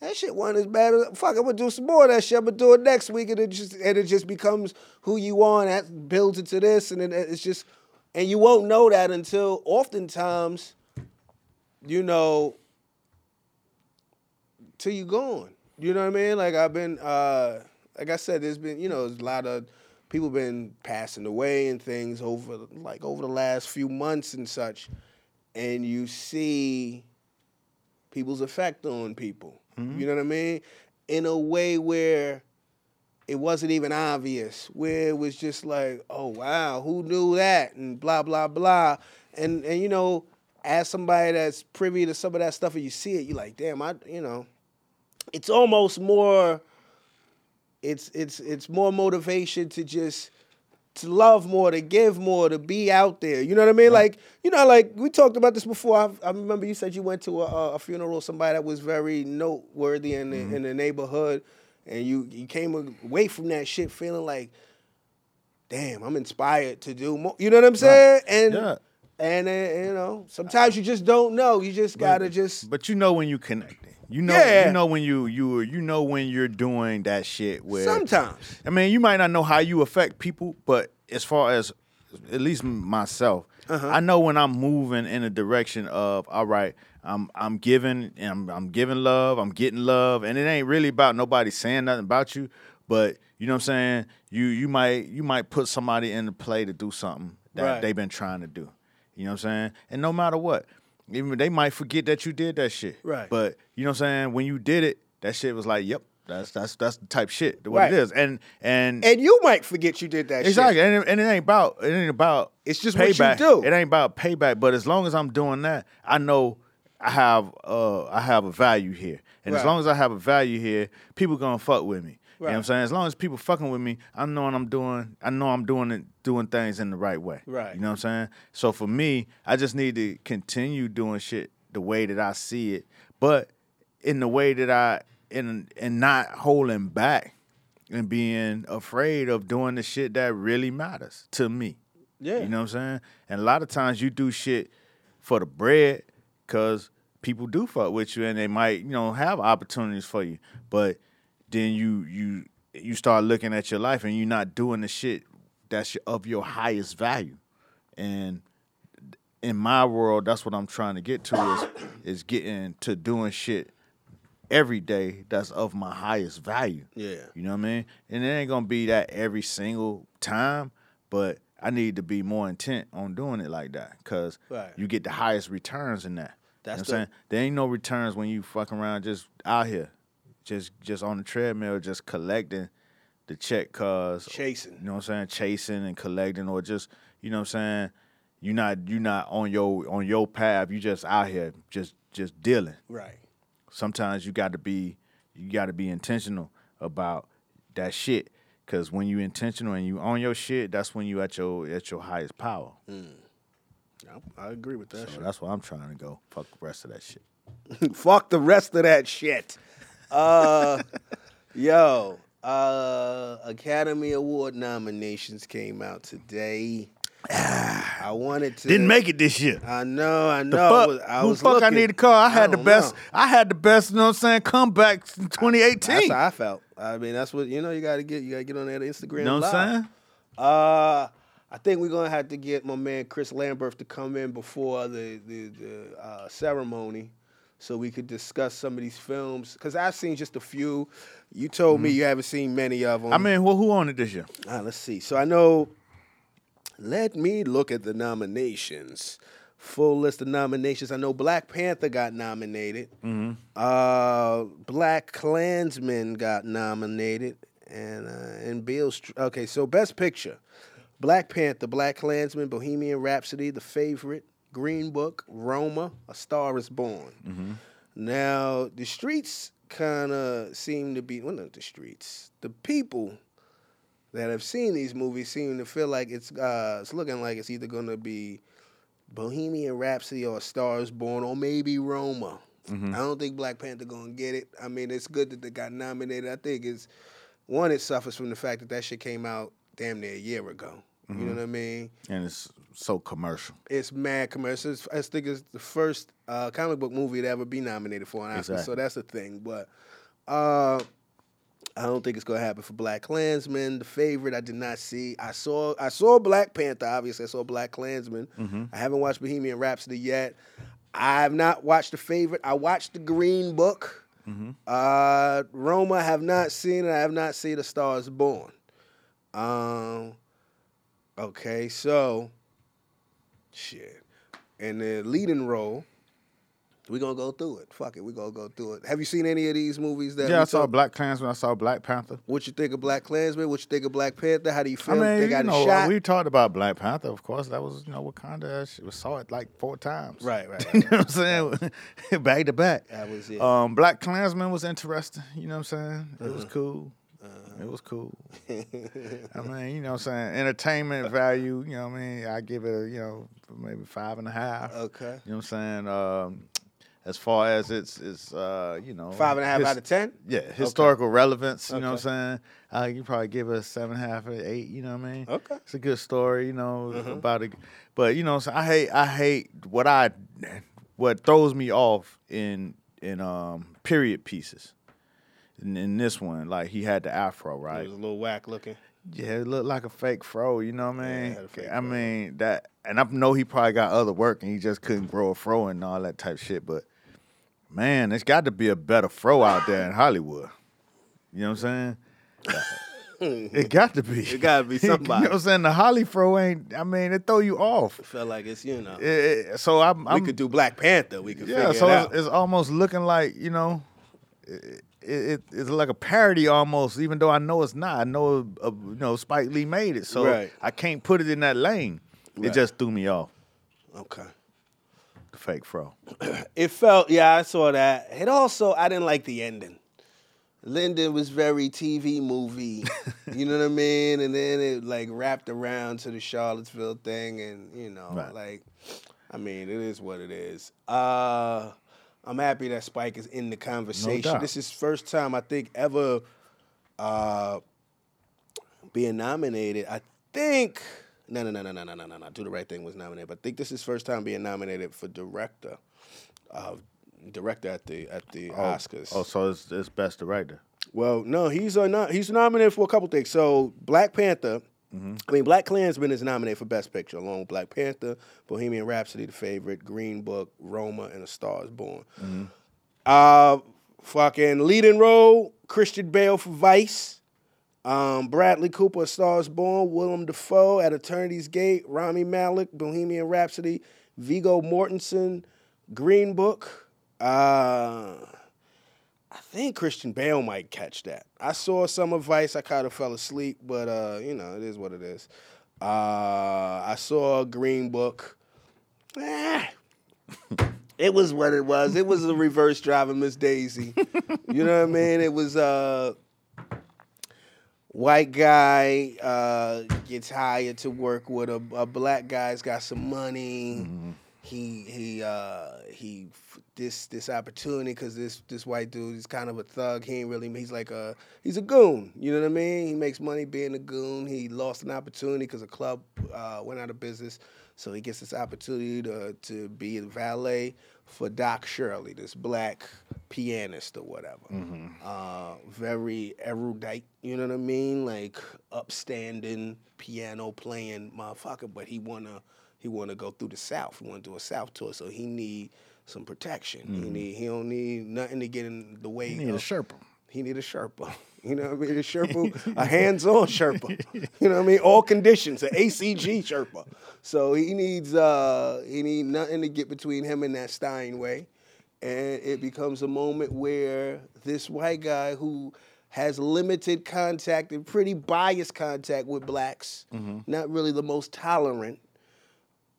That shit wasn't as bad as fuck. I'm gonna do some more of that shit. I'm gonna do it next week, and it just and it just becomes who you are, and that builds into this, and then it's just, and you won't know that until oftentimes, you know, till you're gone. You know what I mean? Like I've been, uh, like I said, there's been, you know, there's a lot of people been passing away and things over, like over the last few months and such, and you see people's effect on people. You know what I mean? In a way where it wasn't even obvious, where it was just like, oh wow, who knew that? And blah blah blah. And and you know, as somebody that's privy to some of that stuff and you see it, you're like, damn, I you know, it's almost more it's it's it's more motivation to just to love more, to give more, to be out there. You know what I mean? Like, you know, like we talked about this before. I, I remember you said you went to a, a funeral somebody that was very noteworthy in the, in the neighborhood, and you you came away from that shit feeling like, damn, I'm inspired to do more. You know what I'm saying? And Yeah. and uh, you know, sometimes you just don't know. You just gotta just But you know when you connecting. You know, Yeah. you know when you you you know when you're doing that shit where sometimes. I mean, you might not know how you affect people, but as far as at least myself, Uh-huh. I know when I'm moving in a direction of all right, I'm I'm giving and I'm I'm giving love, I'm getting love, and it ain't really about nobody saying nothing about you, but you know what I'm saying? You you might you might put somebody in the play to do something that Right. they've been trying to do. You know what I'm saying? And no matter what, even they might forget that you did that shit. Right. But you know what I'm saying? When you did it, that shit was like, yep, that's that's that's the type shit what Right. it is. And and And you might forget you did that exactly, shit. and it, and it ain't about it ain't about It's just what you payback. do. It ain't about payback. But as long as I'm doing that, I know I have uh I have a value here, and as long as I have a value here, people gonna fuck with me. You know what I'm saying? As long as people fucking with me, I know I'm doing. I know I'm doing it, doing things in the right way. Right. You know what I'm saying? So for me, I just need to continue doing shit the way that I see it, but in the way that I in and not holding back and being afraid of doing the shit that really matters to me. Yeah. You know what I'm saying? And a lot of times you do shit for the bread because people do fuck with you and they might, you know, have opportunities for you. But then you you you start looking at your life and you're not doing the shit that's your, of your highest value. And in my world, that's what I'm trying to get to is is getting to doing shit every day that's of my highest value. Yeah. You know what I mean? And it ain't gonna be that every single time, but I need to be more intent on doing it like that because Right. you get the highest returns in that. That's you know what I'm saying? There ain't no returns when you fuck around just out here, just just on the treadmill, just collecting the check cause Chasing. You know what I'm saying? Chasing and collecting or just, you know what I'm saying? You not you not on your on your path, you just out here just just dealing Right. sometimes you got to be you got to be intentional about that shit because when you intentional and you on your shit that's when you at your at your highest power hmm. I, I agree with that so that's why i'm trying to go fuck the rest of that shit shit. Fuck the rest of that shit. Uh, yo, uh, Academy Award nominations came out today. I wanted to. didn't make it this year I know, I know. the I was, I who was fuck I need to call? I had the best. know. I had the best. You know what I'm saying? Comeback in 2018. That's how I felt. I mean, that's what you know. You got to get. You got to get on that Instagram. you know what I'm saying? Uh, I think we're gonna have to get my man Chris Lambert to come in before the the, the uh, ceremony, so we could discuss some of these films. Cause I've seen just a few. You told me you haven't seen many of them. Mm-hmm. I mean, well, who on it this year? Ah, let's see. So I know. Let me look at the nominations. Full list of nominations. I know Black Panther got nominated. Mm-hmm. Uh, Black Klansman got nominated, and uh, and Bill. Str- okay, so Best Picture: Black Panther, Black Klansman, Bohemian Rhapsody, The Favorite, Green Book, Roma, A Star Is Born. Now the streets kind of seem to be well, not the streets. The people that have seen these movies seem to feel like it's uh, it's looking like it's either going to be Bohemian Rhapsody or A Star Is Born or maybe Roma. I don't think Black Panther gonna get it. I mean, it's good that they got nominated. I think it's one. It suffers from the fact that that shit came out damn near a year ago. You know what I mean? and it's so commercial. It's mad commercial. It's, I think it's the first uh, comic book movie to ever be nominated for an Oscar. So that's the thing. But uh, I don't think it's gonna happen for Black Klansman. The favorite I did not see. I saw I saw Black Panther. Obviously, I saw Black Klansman. I haven't watched Bohemian Rhapsody yet. I have not watched the favorite. I watched the Green Book. Uh, Roma I have not seen. it. I have not seen The Stars Born. Um. Okay, so shit. And the leading role, we're gonna go through it. Fuck it, we gonna go through it. Have you seen any of these movies that? Yeah, we I saw talk- Black Klansman. I saw Black Panther. What you think of Black Klansman? What you think of Black Panther? How do you feel? I mean, they you got know, a shot. we talked about Black Panther. Of course, that was you know Wakanda. Was saw it like four times. Right, right, you know what I'm saying? back to back. That was it. Um, Black Klansman was interesting. You know what I'm saying? It Uh-huh. was cool. It was cool. I mean, you know what I'm saying? Entertainment value, you know what I mean? I give it a, you know, maybe five and a half. Okay. You know what I'm saying? Um, as far as it's, it's uh, you know. Five and a half his- out of ten. Yeah, historical relevance, you know what I'm saying? Uh, you probably give it a seven and a half or eight, you know what I mean? Okay. It's a good story, you know, about it. But, you know, so I hate, I hate what I, what throws me off in, in, um, period pieces. In, in this one, like he had the afro, right? It was a little whack looking. Yeah, it looked like a fake fro. You know what I mean? it had a fake I fro. mean that, and I know he probably got other work, and he just couldn't grow a fro and all that type shit. But man, there's got to be a better fro out there in Hollywood. You know what I'm saying? it got to be. It gotta be somebody. you know what I'm saying? The Holly fro ain't. I mean, it throw you off. It felt like it's you know. It- it- so I'm. we I'm could do Black Panther. We could yeah, so it it's, it's almost looking like you know, it, it, it's like a parody almost. Even though I know it's not, I know uh, you know Spike Lee made it, so Right. I can't put it in that lane. Right. It just threw me off. okay. Fake fro. It felt, yeah, I saw that. It also, I didn't like the ending. Lyndon was very TV movie, you know what I mean? And then it like wrapped around to the Charlottesville thing, and you know, Right. like, I mean, it is what it is. Uh, I'm happy that Spike is in the conversation. doubt. this is first time I think ever uh, being nominated. I think no, no, no, no, no, no, no, no, no. Do the right thing was nominated, but I think this is first time being nominated for director, uh, director at the at the Oscars. Oh, so it's, it's best director. Well, no, he's not, he's nominated for a couple things. So Black Panther, I mean Black Klansman is nominated for Best Picture along with Black Panther, Bohemian Rhapsody, The Favorite, Green Book, Roma, and A Star Is Born. Uh, fucking leading role Christian Bale for Vice. Um, Bradley Cooper, A Star Is Born, Willem Dafoe at Eternity's Gate, Rami Malek, Bohemian Rhapsody, Viggo Mortensen, Green Book. Uh, I think Christian Bale might catch that. I saw some of Vice. I kind of fell asleep, but uh, you know, it is what it is. Uh, I saw Green Book. Eh, it was what it was. It was a reverse driving Miss Daisy. you know what I mean? It was uh white guy uh, gets hired to work with a, a black guy's got some money. He he uh, he this this opportunity because this this white dude is kind of a thug. He ain't really he's like a he's a goon. You know what I mean? He makes money being a goon. He lost an opportunity because a club uh, went out of business. So he gets this opportunity to to be a valet for Doc Shirley, this black pianist or whatever. Uh, very erudite, you know what I mean? Like upstanding piano playing motherfucker, but he wanna he wanna go through the South. He wanna do a South tour, so he need some protection. He need he don't need nothing to get in the way. You need a Sherpa. he need a Sherpa. You know what I mean? A Sherpa, a hands-on Sherpa. You know what I mean? All conditions, an ACG Sherpa. So he needs uh he need nothing to get between him and that Steinway. And it becomes a moment where this white guy who has limited contact and pretty biased contact with blacks, not really the most tolerant,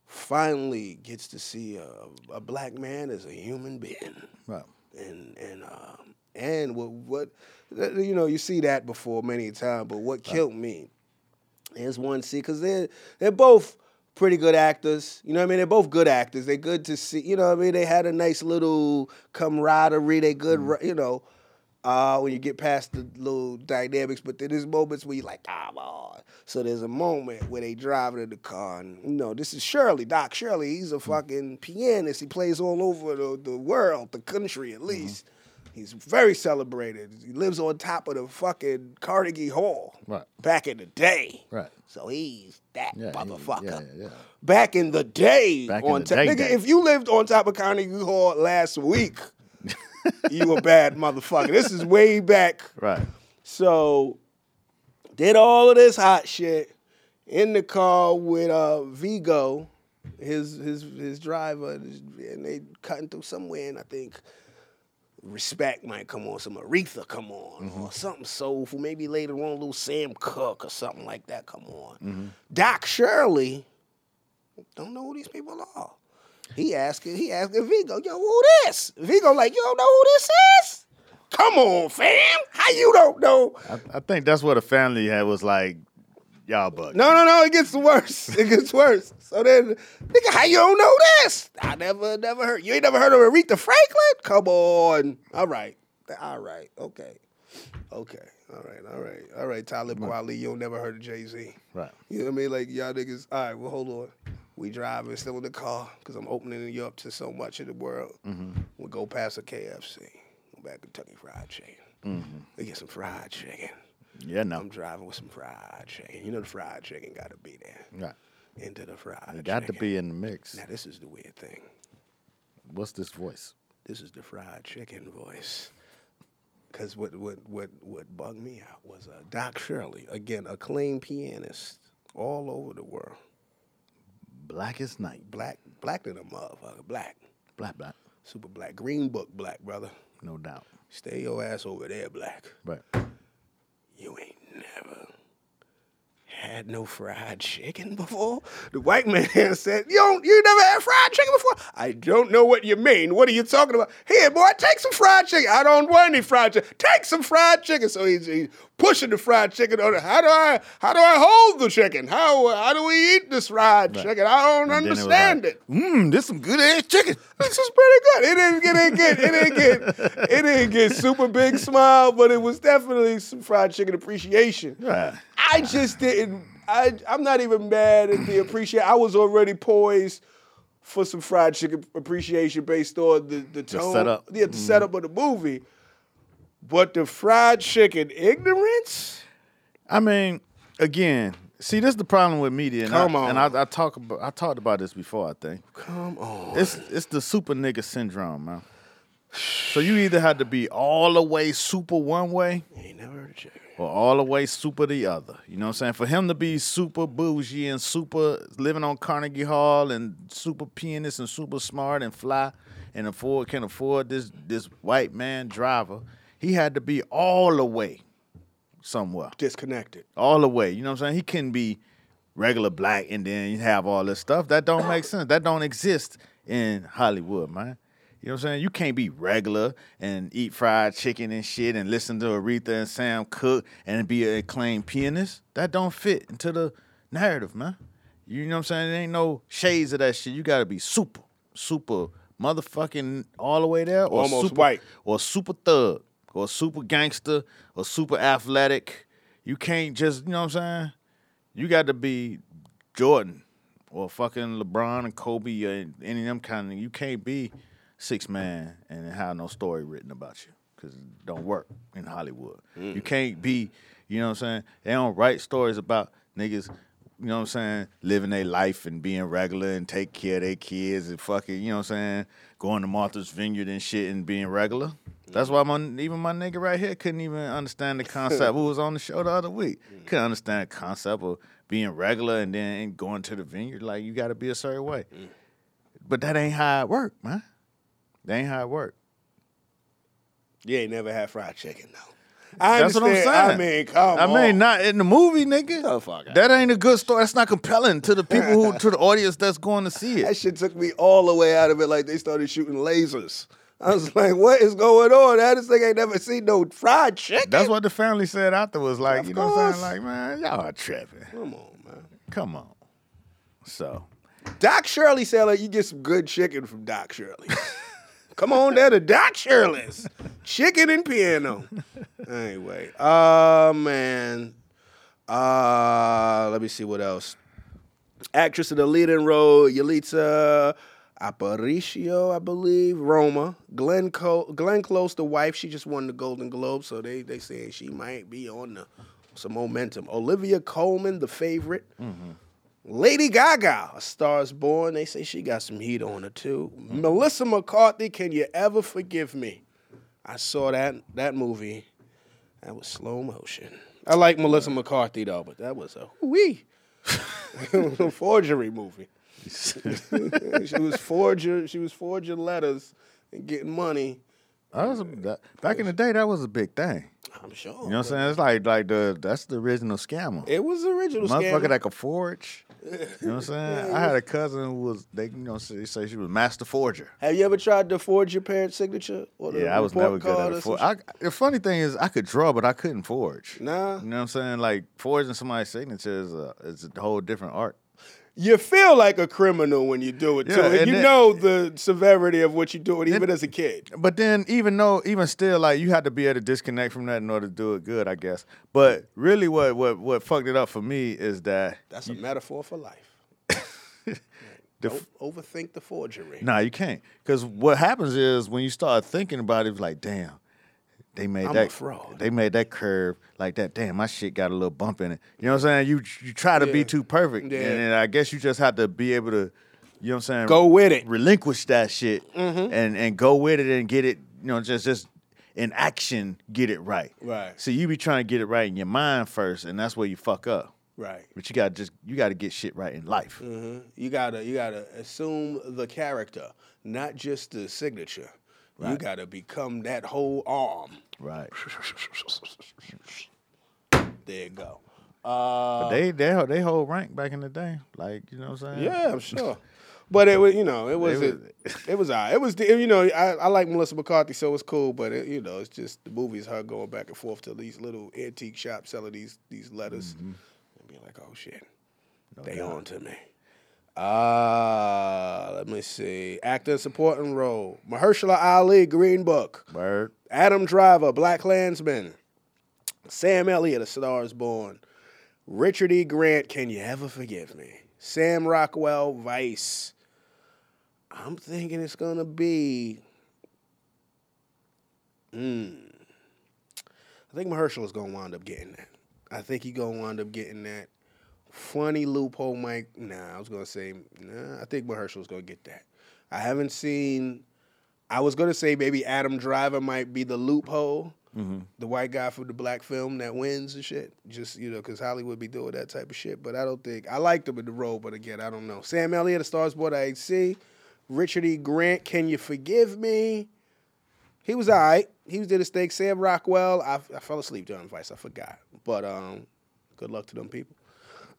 finally gets to see a, a black man as a human being Right. and and um, and what what you know you see that before many times. But what killed me is one see because they're they're both pretty good actors. You know what I mean? They're both good actors. They're good to see. You know what I mean? They had a nice little camaraderie. They good. Mm-hmm. You know. Uh, when you get past the little dynamics, but then there's moments where you're like, come on. So there's a moment where they driving in the car, and you know, this is Shirley, Doc Shirley. He's a fucking pianist. He plays all over the, the world, the country Mm-hmm. at least. He's very celebrated. He lives on top of the fucking Carnegie Hall. Right. Back in the day. Right. So he's that Yeah, he- motherfucker. yeah, yeah. Back in the day, Back in on the top, day, nigga, day. if you lived on top of Carnegie Hall last week, you a bad motherfucker. This is way back. Right. So did all of this hot shit in the car with uh Viggo, his his his driver, and they cutting through somewhere, and I think respect might come on, some Aretha come on, or something soulful. Maybe later on, a little Sam Cooke or something like that come on. Doc Shirley don't know who these people are. He asking, he asking Viggo, yo, who this? Viggo like, you don't know who this is? Come on, fam. How you don't know? I, I think that's what the family had was like, y'all bug. No, no, no. It gets worse. It gets worse. So then, nigga, how you don't know this? I never, never heard. You ain't never heard of Aretha Franklin? Come on. All right. All right. Okay. Okay. All right. All right. All right. Talib Kweli, you don't never heard of Jay Z. Right. You know what I mean? Like y'all niggas. All right. Well, hold on. We driving still in the car because I'm opening you up to so much of the world. We go past a KFC. Go back to Kentucky Fried Chicken. We get some fried chicken. Yeah, no. I'm driving with some fried chicken. You know the fried chicken got to be there. Right. Into the fried It got to be in the mix. Now this is the weird thing. What's this voice? This is the fried chicken voice. Cause what what what what bugged me out was uh, Doc Shirley, again acclaimed pianist all over the world. Blackest night. Black black than a motherfucker. Black. Black, black. Super black. Green book black, brother. No doubt. Stay your ass over there, black. Right. You ain't never had no fried chicken before? The white man said, You don't you never had fried chicken before? I don't know what you mean. What are you talking about? Here, boy, take some fried chicken. I don't want any fried chicken. Take some fried chicken. So he's, he's pushing the fried chicken on it. How do I how do I hold the chicken? How how do we eat this fried chicken? I don't And then it was understand like, it. Mmm, this some good ass chicken. This is pretty good. It didn't get it didn't get it didn't get it didn't get super big smile, but it was definitely some fried chicken appreciation. Right. I just didn't. I I'm not even mad at the appreciation. I was already poised for some fried chicken appreciation based on the the tone, setup. yeah, the mm-hmm. setup of the movie. But the fried chicken ignorance. I mean, again, see, this is the problem with media. And Come I, on. And I, I talk about, I talked about this before. I think Come on. it's it's the super nigga syndrome, man. So you either had to be all the way super one way ain't never heard of or all the way super the other. You know what I'm saying? For him to be super bougie and super living on Carnegie Hall and super pianist and super smart and fly and afford can afford this this white man driver, he had to be all the way somewhere. Disconnected. All the way. You know what I'm saying? He couldn't be regular black and then you have all this stuff. That don't make sense. That don't exist in Hollywood, man. You know what I'm saying? You can't be regular and eat fried chicken and shit and listen to Aretha and Sam Cooke and be an acclaimed pianist. That don't fit into the narrative, man. You know what I'm saying? There ain't no shades of that shit. You gotta be super, super motherfucking all the way there. Or Almost super, white. Or super thug. Or super gangster. Or super athletic. You can't just, you know what I'm saying? You got to be Jordan or fucking LeBron and Kobe or any of them kind of. You can't be six man and have no story written about you because it don't work in Hollywood. You mm. can't be, you know what I'm saying? They don't write stories about niggas. You know what I'm saying? Living their life and being regular and take care of their kids and fucking, you know what I'm saying? Going to Martha's Vineyard and shit and being regular. That's why my even my nigga right here couldn't even understand the concept. Who was on the show the other week couldn't understand the concept of being regular and then going to the vineyard. Like you got to be a certain way. Mm. But that ain't how it work, man. That ain't how it work. You ain't never had fried chicken though. I That's what I'm saying. I mean, come I on. mean, not in the movie, nigga. the fuck out. That ain't a good story. That's not compelling to the people who, to the audience that's going to see it. That shit took me all the way out of it. Like they started shooting lasers. I was like, what is going on? That this thing ain't never seen no fried chicken. That's what the family said afterwards. Like, Of you know what I'm course. saying? Like, man, y'all are tripping. Come on, man. Come on. So, Doc Shirley said like you get some good chicken from Doc Shirley. Come on down to Doc Shirley's. Chicken and piano. Anyway, uh man. Uh let me see what else. Actress in the leading role, Yalitza Aparicio, I believe. Roma. Glenn Co- Glenn Close, the wife, she just won the Golden Globe, so they they saying she might be on the some momentum. Olivia Colman, the favorite. Lady Gaga, A Star is Born. They say she got some heat on her too. Melissa McCarthy, Can You Ever Forgive Me? I saw that that movie. That was slow motion. I like Melissa McCarthy though, but that was a wee. a forgery movie. she was forging. She was forging letters and getting money. that was a, that, back in the day, that was a big thing. I'm sure. You know what I'm saying? It's like like the that's the original scammer. It was the original Motherfucker scam. that could forge. You know what I'm saying? I had a cousin who was they you know say, say she was master forger. Have you ever tried to forge your parents' signature? Yeah, I was never good at it. For, I, the funny thing is, I could draw, but I couldn't forge. Nah. You know what I'm saying? Like forging somebody's signature is a, is a whole different art. You feel like a criminal when you do it too. And, and you then- know the severity of what you're doing, even Then- as a kid. But then, even though, even still, like you had to be able to disconnect from that in order to do it good, I guess. But really, what what what fucked it up for me is that That's a metaphor for life. Don't overthink the forgery. Nah, you can't. Because what happens is when you start thinking about it, it's like, damn, they made I'm that fraud. They made that curve like that. Damn, my shit got a little bump in it. You know what I'm saying? You you try to be too perfect, Yeah. and, then I guess you just have to be able to, you know what I'm saying? Go with it. Relinquish that shit Mm-hmm. and and go with it and get it. You know, just just in action, get it right. Right. So you be trying to get it right in your mind first, and that's where you fuck up. Right. But you got to just you got to get shit right in life. hmm You gotta you gotta assume the character, not just the signature. You gotta become that whole arm. Right. There you go. Uh, But they they they hold rank back in the day, like you know what I'm saying? yeah, I'm sure. But it was, you know, it was, They it, it was, all right. it was, you know, I, I like Melissa McCarthy, so it's cool. But it, you know, it's just the movies her going back and forth to these little antique shops selling these these letters, and being like, oh shit, they on to me. Uh, let me see. Actor supporting role: Mahershala Ali, Green Book. Word. Adam Driver, Black Klansman. Sam Elliott, A Star is Born. Richard E. Grant, Can You Ever Forgive Me? Sam Rockwell, Vice. I'm thinking it's going to be. Hmm. I think Mahershala is going to wind up getting that. I think he's going to wind up getting that. Funny loophole, Mike. Nah, I was going to say, nah, I think Mahershala's going to get that. I haven't seen. I was gonna say maybe Adam Driver might be the loophole, the white guy from the black film that wins and shit. Just you know, because Hollywood be doing that type of shit. But I don't think I liked him in the role. But again, I don't know. Sam Elliott, A Stars Born, I see. Richard E. Grant, Can You Forgive Me? He was all right. He was did his thing. Sam Rockwell, I, I fell asleep during Vice. I forgot. But um, good luck to them people.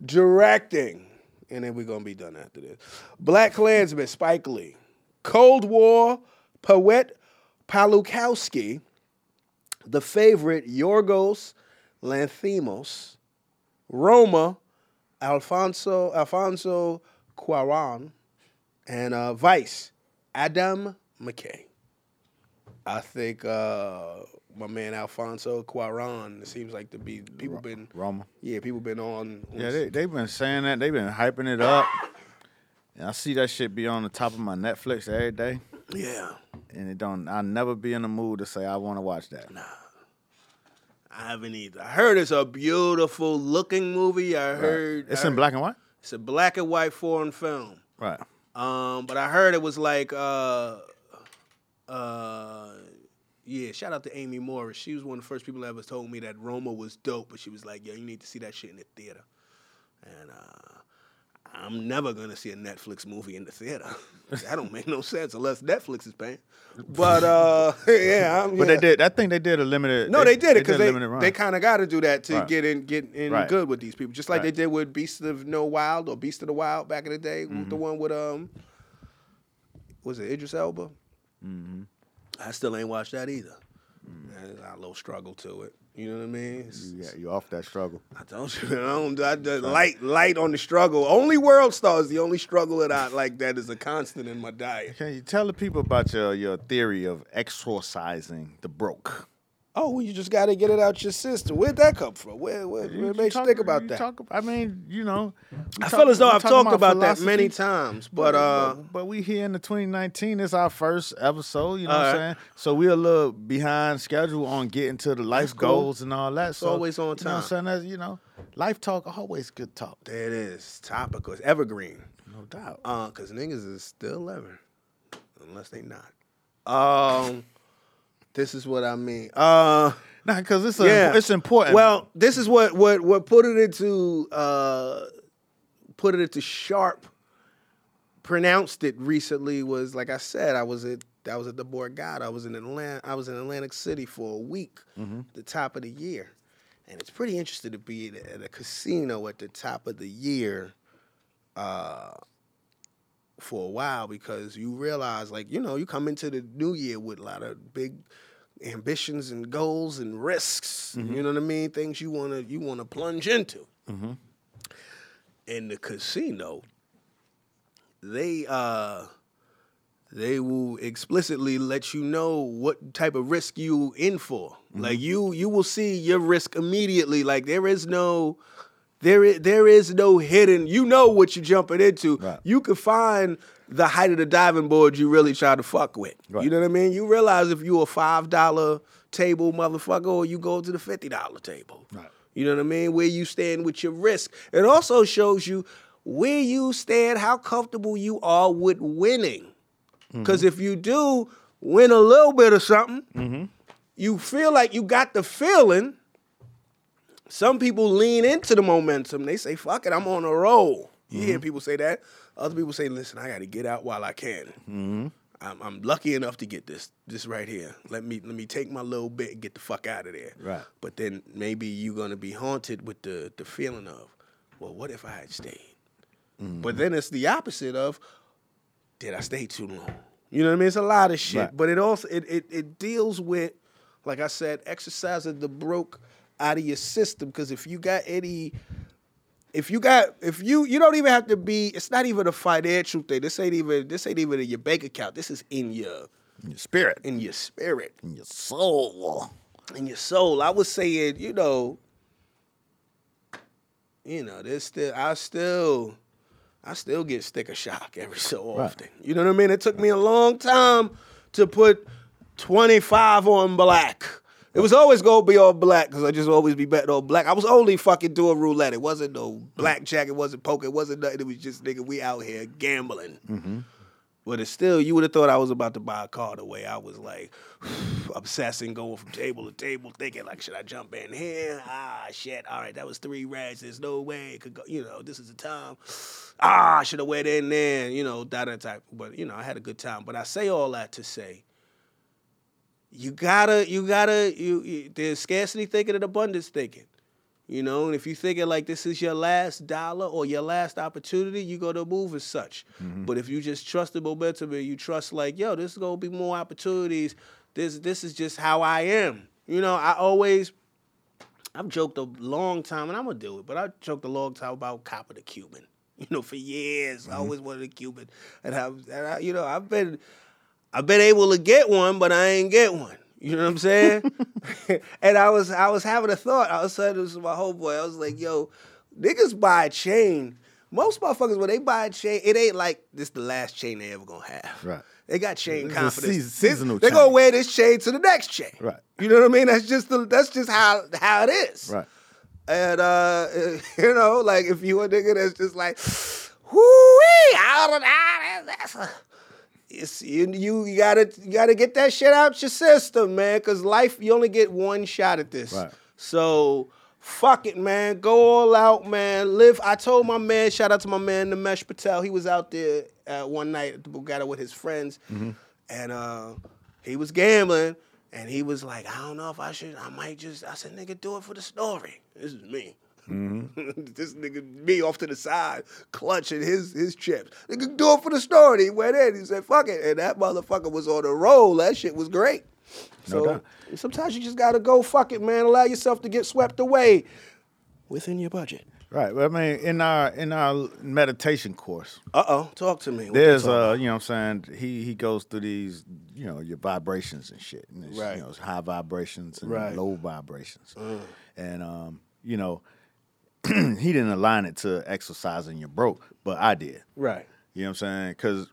Directing, and then we're gonna be done after this. Black Klansman, Spike Lee. Cold War, Poet Pawlikowski. The favorite, Yorgos Lanthimos. Roma, Alfonso Alfonso Cuaron, and uh, Vice, Adam McKay. I think uh, my man Alfonso Cuaron it seems like to be people been Roma. yeah people been on, on Yeah, they they've been saying that. They've been hyping it up. And I see that shit be on the top of my Netflix every day. yeah. And it don't I'll never be in the mood to say I want to watch that. Nah. I haven't either. I heard it's a beautiful looking movie. I heard It's I in black and white? It's a black and white foreign film. Right. Um, but I heard it was like, uh, uh, yeah. Shout out to Amy Morris. She was one of the first people that ever told me that Roma was dope. But she was like, "Yo, you need to see that shit in the theater." And uh, I'm never gonna see a Netflix movie in the theater. that don't make no sense unless Netflix is paying. But uh, yeah, I'm, But they did I think they did a limited No, they, did it because a they, they kind of got to do that to Right. get in get in Right. good with these people, just like they did with Beast of No Wild or Beast of the Wild back in the day, Mm-hmm. the one with um, was it Idris Elba? I still ain't watched that either. There's a little struggle to it. You know what I mean? You, yeah, you off that struggle. I told you, I don't, I, I- light, light on the struggle. Only World Star is the only struggle that I like. That is a constant in my diet. Can you tell the people about your your theory of exorcising the broke? Oh, well, you just got to get it out your system. Where'd that come from? Where, where, where makes you talk- think about you that? talk- I mean, you know, I talk- feel as though I've talked about, that many times, but uh, but, but we here in the 2019. It's our first episode. You know All what I'm saying? So we're a little behind schedule on getting to the life cool. goals and all that. so always on You know what I'm time. saying? That's, you know, life talk always good talk. there it is. Topical. It's evergreen. No doubt. Uh, cause niggas is still living, unless they not. Um, this is what I mean. Uh, Nah, because it's a, yeah, it's important. Well, this is what what what put it into uh, put it into sharp. Pronounced it recently was like I said. I was at I was at the Borgata. I was in Atlanta. I was in Atlantic City for a week, the top of the year, and it's pretty interesting to be at a, at a casino at the top of the year. Uh, for a while because you realize like you know you come into the new year with a lot of big ambitions and goals and risks mm-hmm. you know what i mean things you want to you want to plunge into mm-hmm. in the casino they uh they will explicitly let you know what type of risk you in for mm-hmm. like you you will see your risk immediately like there is no there is, there is no hidden. You know what you're jumping into. Right. You can find the height of the diving board you really try to fuck with. Right. You know what I mean? You realize if you a five dollar table motherfucker or you go to the fifty dollar table. Right. You know what I mean? Where you stand with your risk. It also shows you where you stand, how comfortable you are with winning. Mm-hmm. Because if you do win a little bit of something, mm-hmm. you feel like you got the feeling. Some people lean into the momentum. They say, fuck it, I'm on a roll. You hear mm-hmm. people say that. Other people say, listen, I got to get out while I can. Mm-hmm. I'm, I'm lucky enough to get this this right here. Let me let me take my little bit and get the fuck out of there. Right. But then maybe you're gonna be haunted with the the feeling of, well, what if I had stayed? Mm-hmm. But then it's the opposite of, did I stay too long? You know what I mean? It's a lot of shit. Right. But it also it, it it deals with, like I said, exercising the broke out of your system. Because if you got any if you got if you you don't even have to be it's not even a financial thing. This ain't even this ain't even in your bank account. This is in your your spirit, in your spirit. In your soul. in your soul. I was saying you know you know there's still i still i still get sticker shock every so Right. often. You know what i mean? It took me a long time to put 25 on black it was always gonna be all black because I just always be betting on black. I was only fucking doing roulette. It wasn't no blackjack. It wasn't poker. It wasn't nothing. It was just nigga, we out here gambling. But it's still, you would have thought I was about to buy a car the way I was like obsessing, going from table to table, thinking like, should I jump in here? Ah, shit. All right, that was three reds. There's no way it could go. You know, this is the time. Ah, I should have went in there. You know, that that type. But you know, I had a good time. But I say all that to say, you gotta, you gotta, you, you there's scarcity thinking and abundance thinking. You know, and if you thinking like this is your last dollar or your last opportunity, you go to move as such. Mm-hmm. But if you just trust the momentum and you trust like, yo, this is gonna be more opportunities. This this is just how I am. You know, I always I've joked a long time, and I'm gonna do it, but I joked a long time about Copper the Cuban. You know, for years, I mm-hmm. always wanted a Cuban, and I've, and I, you know, I've been, I've been able to get one, but I ain't get one. You know what I'm saying? and I was, I was having a thought. I was saying this to my whole boy. I was like, yo, niggas buy a chain. Most motherfuckers, when they buy a chain, it ain't like this the last chain they ever gonna have. Right. They got chain a confidence. seas- This- seasonal They chain. gonna wear this chain to the next chain. Right. You know what I mean? That's just the, that's just how how it is. Right. And uh, you know, like if you a nigga that's just like, whoo out of that, that's a, it's you, you you gotta you gotta get that shit out your system, man. Cause life you only get one shot at this. Right. So fuck it, man. Go all out, man. Live. I told my man, shout out to my man Namesh Patel. He was out there uh, one night at the Borgata with his friends, and uh, he was gambling. And he was like, I don't know if I should. I might just. I said, nigga, do it for the story. This is me. this nigga me off to the side, clutching his his chips. Nigga do it for the story. He went in. He said, "Fuck it," and that motherfucker was on a roll. That shit was great. No so doubt. sometimes you just gotta go fuck it, man. Allow yourself to get swept away within your budget. Right. Well, I mean, in our in our meditation course, Uh oh, talk to me. What there's uh, you know what I'm saying, he he goes through these, you know, your vibrations and shit. And it's, Right. You know, it's high vibrations and Right. low vibrations. And um, you know, he didn't align it to exercising your broke, but I did. right. You know what I'm saying? Because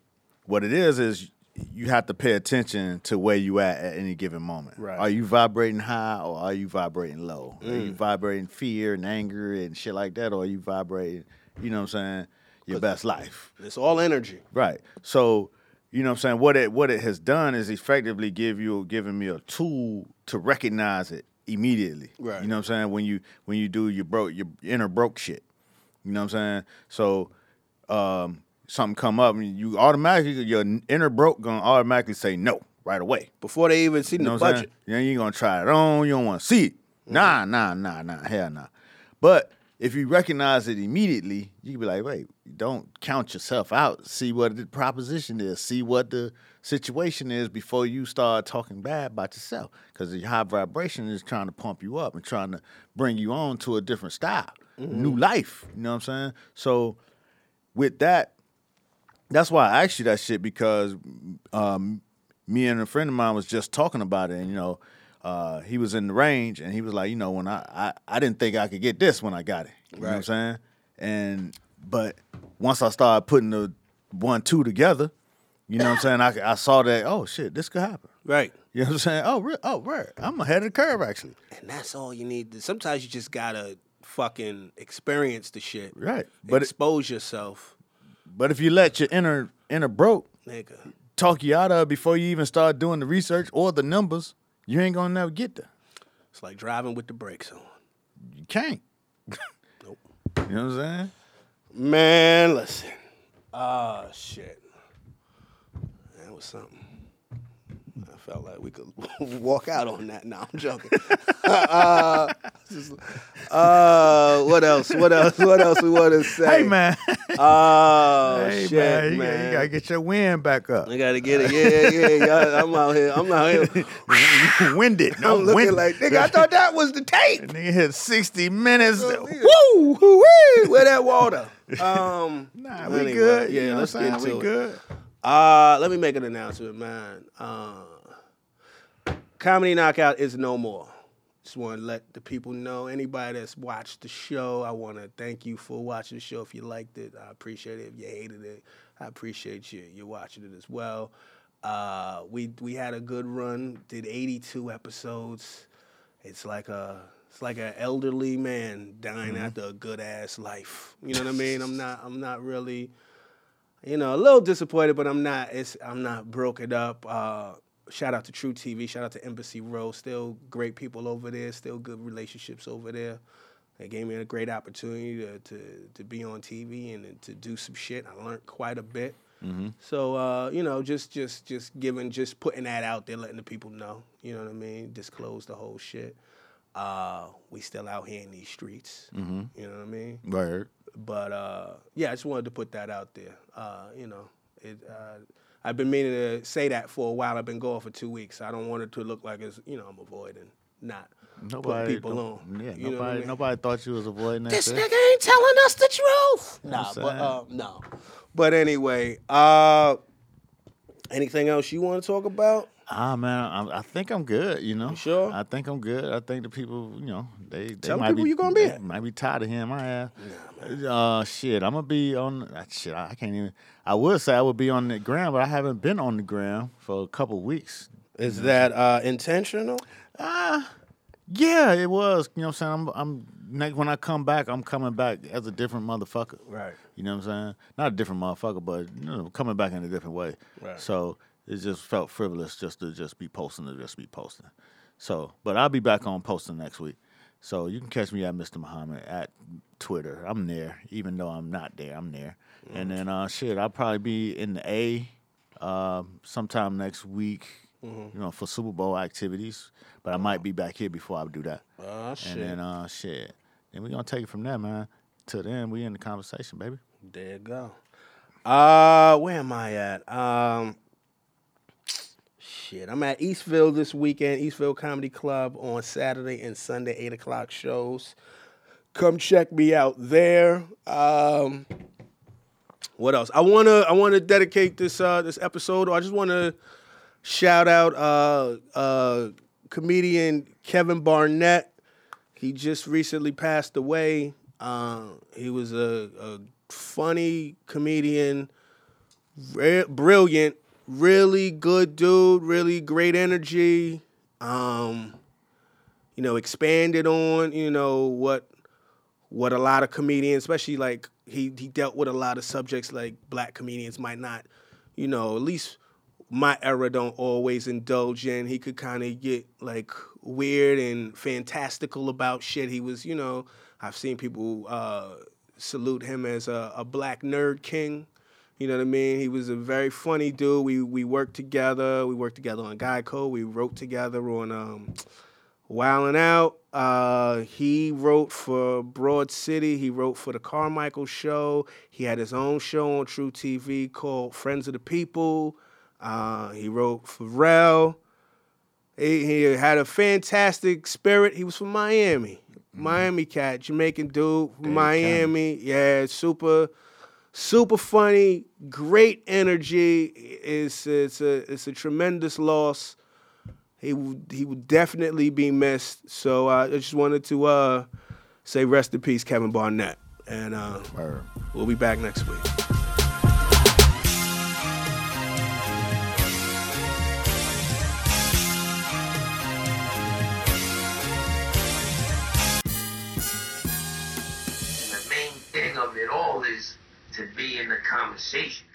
what it is is you have to pay attention to where you at at any given moment. Right. Are you vibrating high or are you vibrating low? Are Mm. you vibrating fear and anger and shit like that, or are you vibrating, you know what I'm saying, your best life? It's all energy. Right. So, you know what I'm saying? What it what it has done is effectively give you giving me a tool to recognize it immediately. Right. You know what I'm saying? When you when you do your broke your inner broke shit. You know what I'm saying? So um something come up and you automatically your inner broke gonna automatically say no right away. Before they even see You know the budget. saying? Yeah, you gonna try it on. You don't want to see it. Nah, nah, nah, nah. Hell nah. But if you recognize it immediately, you can be like, wait, don't count yourself out. See what the proposition is. See what the situation is before you start talking bad about yourself. Because the high vibration is trying to pump you up and trying to bring you on to a different style, new life. You know what I'm saying? So with that, that's why I asked you that shit because um, me and a friend of mine was just talking about it, and you know, uh, he was in the range, and he was like, you know, when I, I I didn't think I could get this when I got it. You know what I'm saying? And but once I started putting the one two together, you know what I'm saying? I, I saw that oh shit, this could happen. Right. You know what I'm saying? Oh, re- oh, right. I'm ahead of the curve actually. And that's all you need. to- Sometimes you just gotta fucking experience the shit. Right. But it, expose yourself, but if you let your inner inner broke nigga. talk you out of it before you even start doing the research or the numbers, you ain't gonna never get there. It's like driving with the brakes on. You can't. Nope. You know what I'm saying? Man, listen. Ah, shit. Was something. I felt like we could walk out on that. Now I'm joking. uh, just- uh, what else? What else? What else we want to say? Hey man, Oh hey shit, man, you, man. Gotta, you gotta get your wind back up. I gotta get it. Yeah, yeah, yeah. I'm out here. I'm out here. Winded. No, I'm looking winded. like nigga. I thought that was the tape. nigga hit 60 minutes. Woo, woo, wee. Where that water? Um, Nah, we anyway, good. Yeah, you know let's get into we it. good. Uh, let me make an announcement, man. Uh, Comedy Knockout is no more. Just want to let the people know. Anybody that's watched the show, I want to thank you for watching the show. If you liked it, I appreciate it. If you hated it, I appreciate you. You're watching it as well. Uh, we we had a good run. Did 82 episodes. It's like a it's like an elderly man dying after a good ass life. You know what I mean? I'm not I'm not really you know, a little disappointed, but I'm not. It's I'm not broken up. Uh, shout out to truTV. Shout out to Embassy Row. Still great people over there. Still good relationships over there. They gave me a great opportunity to to, to be on TV and, to do some shit. I learned quite a bit. So uh, you know, just just just giving, just putting that out there, letting the people know. You know what I mean? Disclose the whole shit. Uh, we still out here in these streets. You know what I mean? Word. But uh, yeah, I just wanted to put that out there. Uh, you know, it, uh, I've been meaning to say that for a while. I've been going for two weeks. I don't want it to look like it's you know I'm avoiding, not Nobody, putting people no- on. Yeah, You know what I nobody, mean? nobody thought you was avoiding that. This shit. nigga ain't telling us the truth. Nah, I'm but uh, no. But anyway, uh, anything else you want to talk about? Ah man, I, I think I'm good. You know, You sure? I think I'm good. I think the people, you know, they, they Tell might people be, you gonna be. Might be tired of hearing my ass. uh, shit, I'm gonna be on. Uh, shit, I can't even. I would say I would be on the ground, but I haven't been on the ground for a couple weeks. Is that uh, intentional? Ah, yeah, it was. You know what I'm saying? I'm, I'm next when I come back, I'm coming back as a different motherfucker. Right. You know what I'm saying? Not a different motherfucker, but you know, coming back in a different way. Right. So it just felt frivolous just to just be posting to just be posting. So, but I'll be back on posting next week. So you can catch me at Mr. Muhammad at Twitter. I'm there, even though I'm not there. I'm there. And then uh, shit, I'll probably be in the A uh, sometime next week. You know, for Super Bowl activities. But I might be back here before I do that. Oh shit. And then uh, shit. and we're gonna take it from there, man. Till then, we in the conversation, baby. There you go. Uh, where am I at? Um, shit, I'm at Eastville this weekend. Eastville Comedy Club on Saturday and Sunday, eight o'clock shows. Come check me out there. Um, what else? I wanna I wanna dedicate this uh this episode. I just wanna shout out uh uh comedian Kevin Barnett. He just recently passed away. Uh, he was a, a funny comedian, brilliant, really good dude, really great energy. Um, you know, expanded on you know what what a lot of comedians, especially like he he dealt with a lot of subjects like black comedians might not, you know, at least my era don't always indulge in. He could kind of get like weird and fantastical about shit. He was, you know, I've seen people uh, salute him as a, a black nerd king. You know what I mean? He was a very funny dude. We we worked together. We worked together on Guy Code. We wrote together on um, Wildin' Out. Uh, he wrote for Broad City. He wrote for the Carmichael Show. He had his own show on truTV called Friends of the People. Uh, he wrote for Rel. He, he had a fantastic spirit. He was from Miami, Miami cat, Jamaican dude from Miami. Yeah, super, super funny, great energy. It's it's a it's a tremendous loss. He would he would definitely be missed. So uh, I just wanted to uh, say rest in peace, Kevin Barnett, and uh, we'll be back next week. To be in the conversation.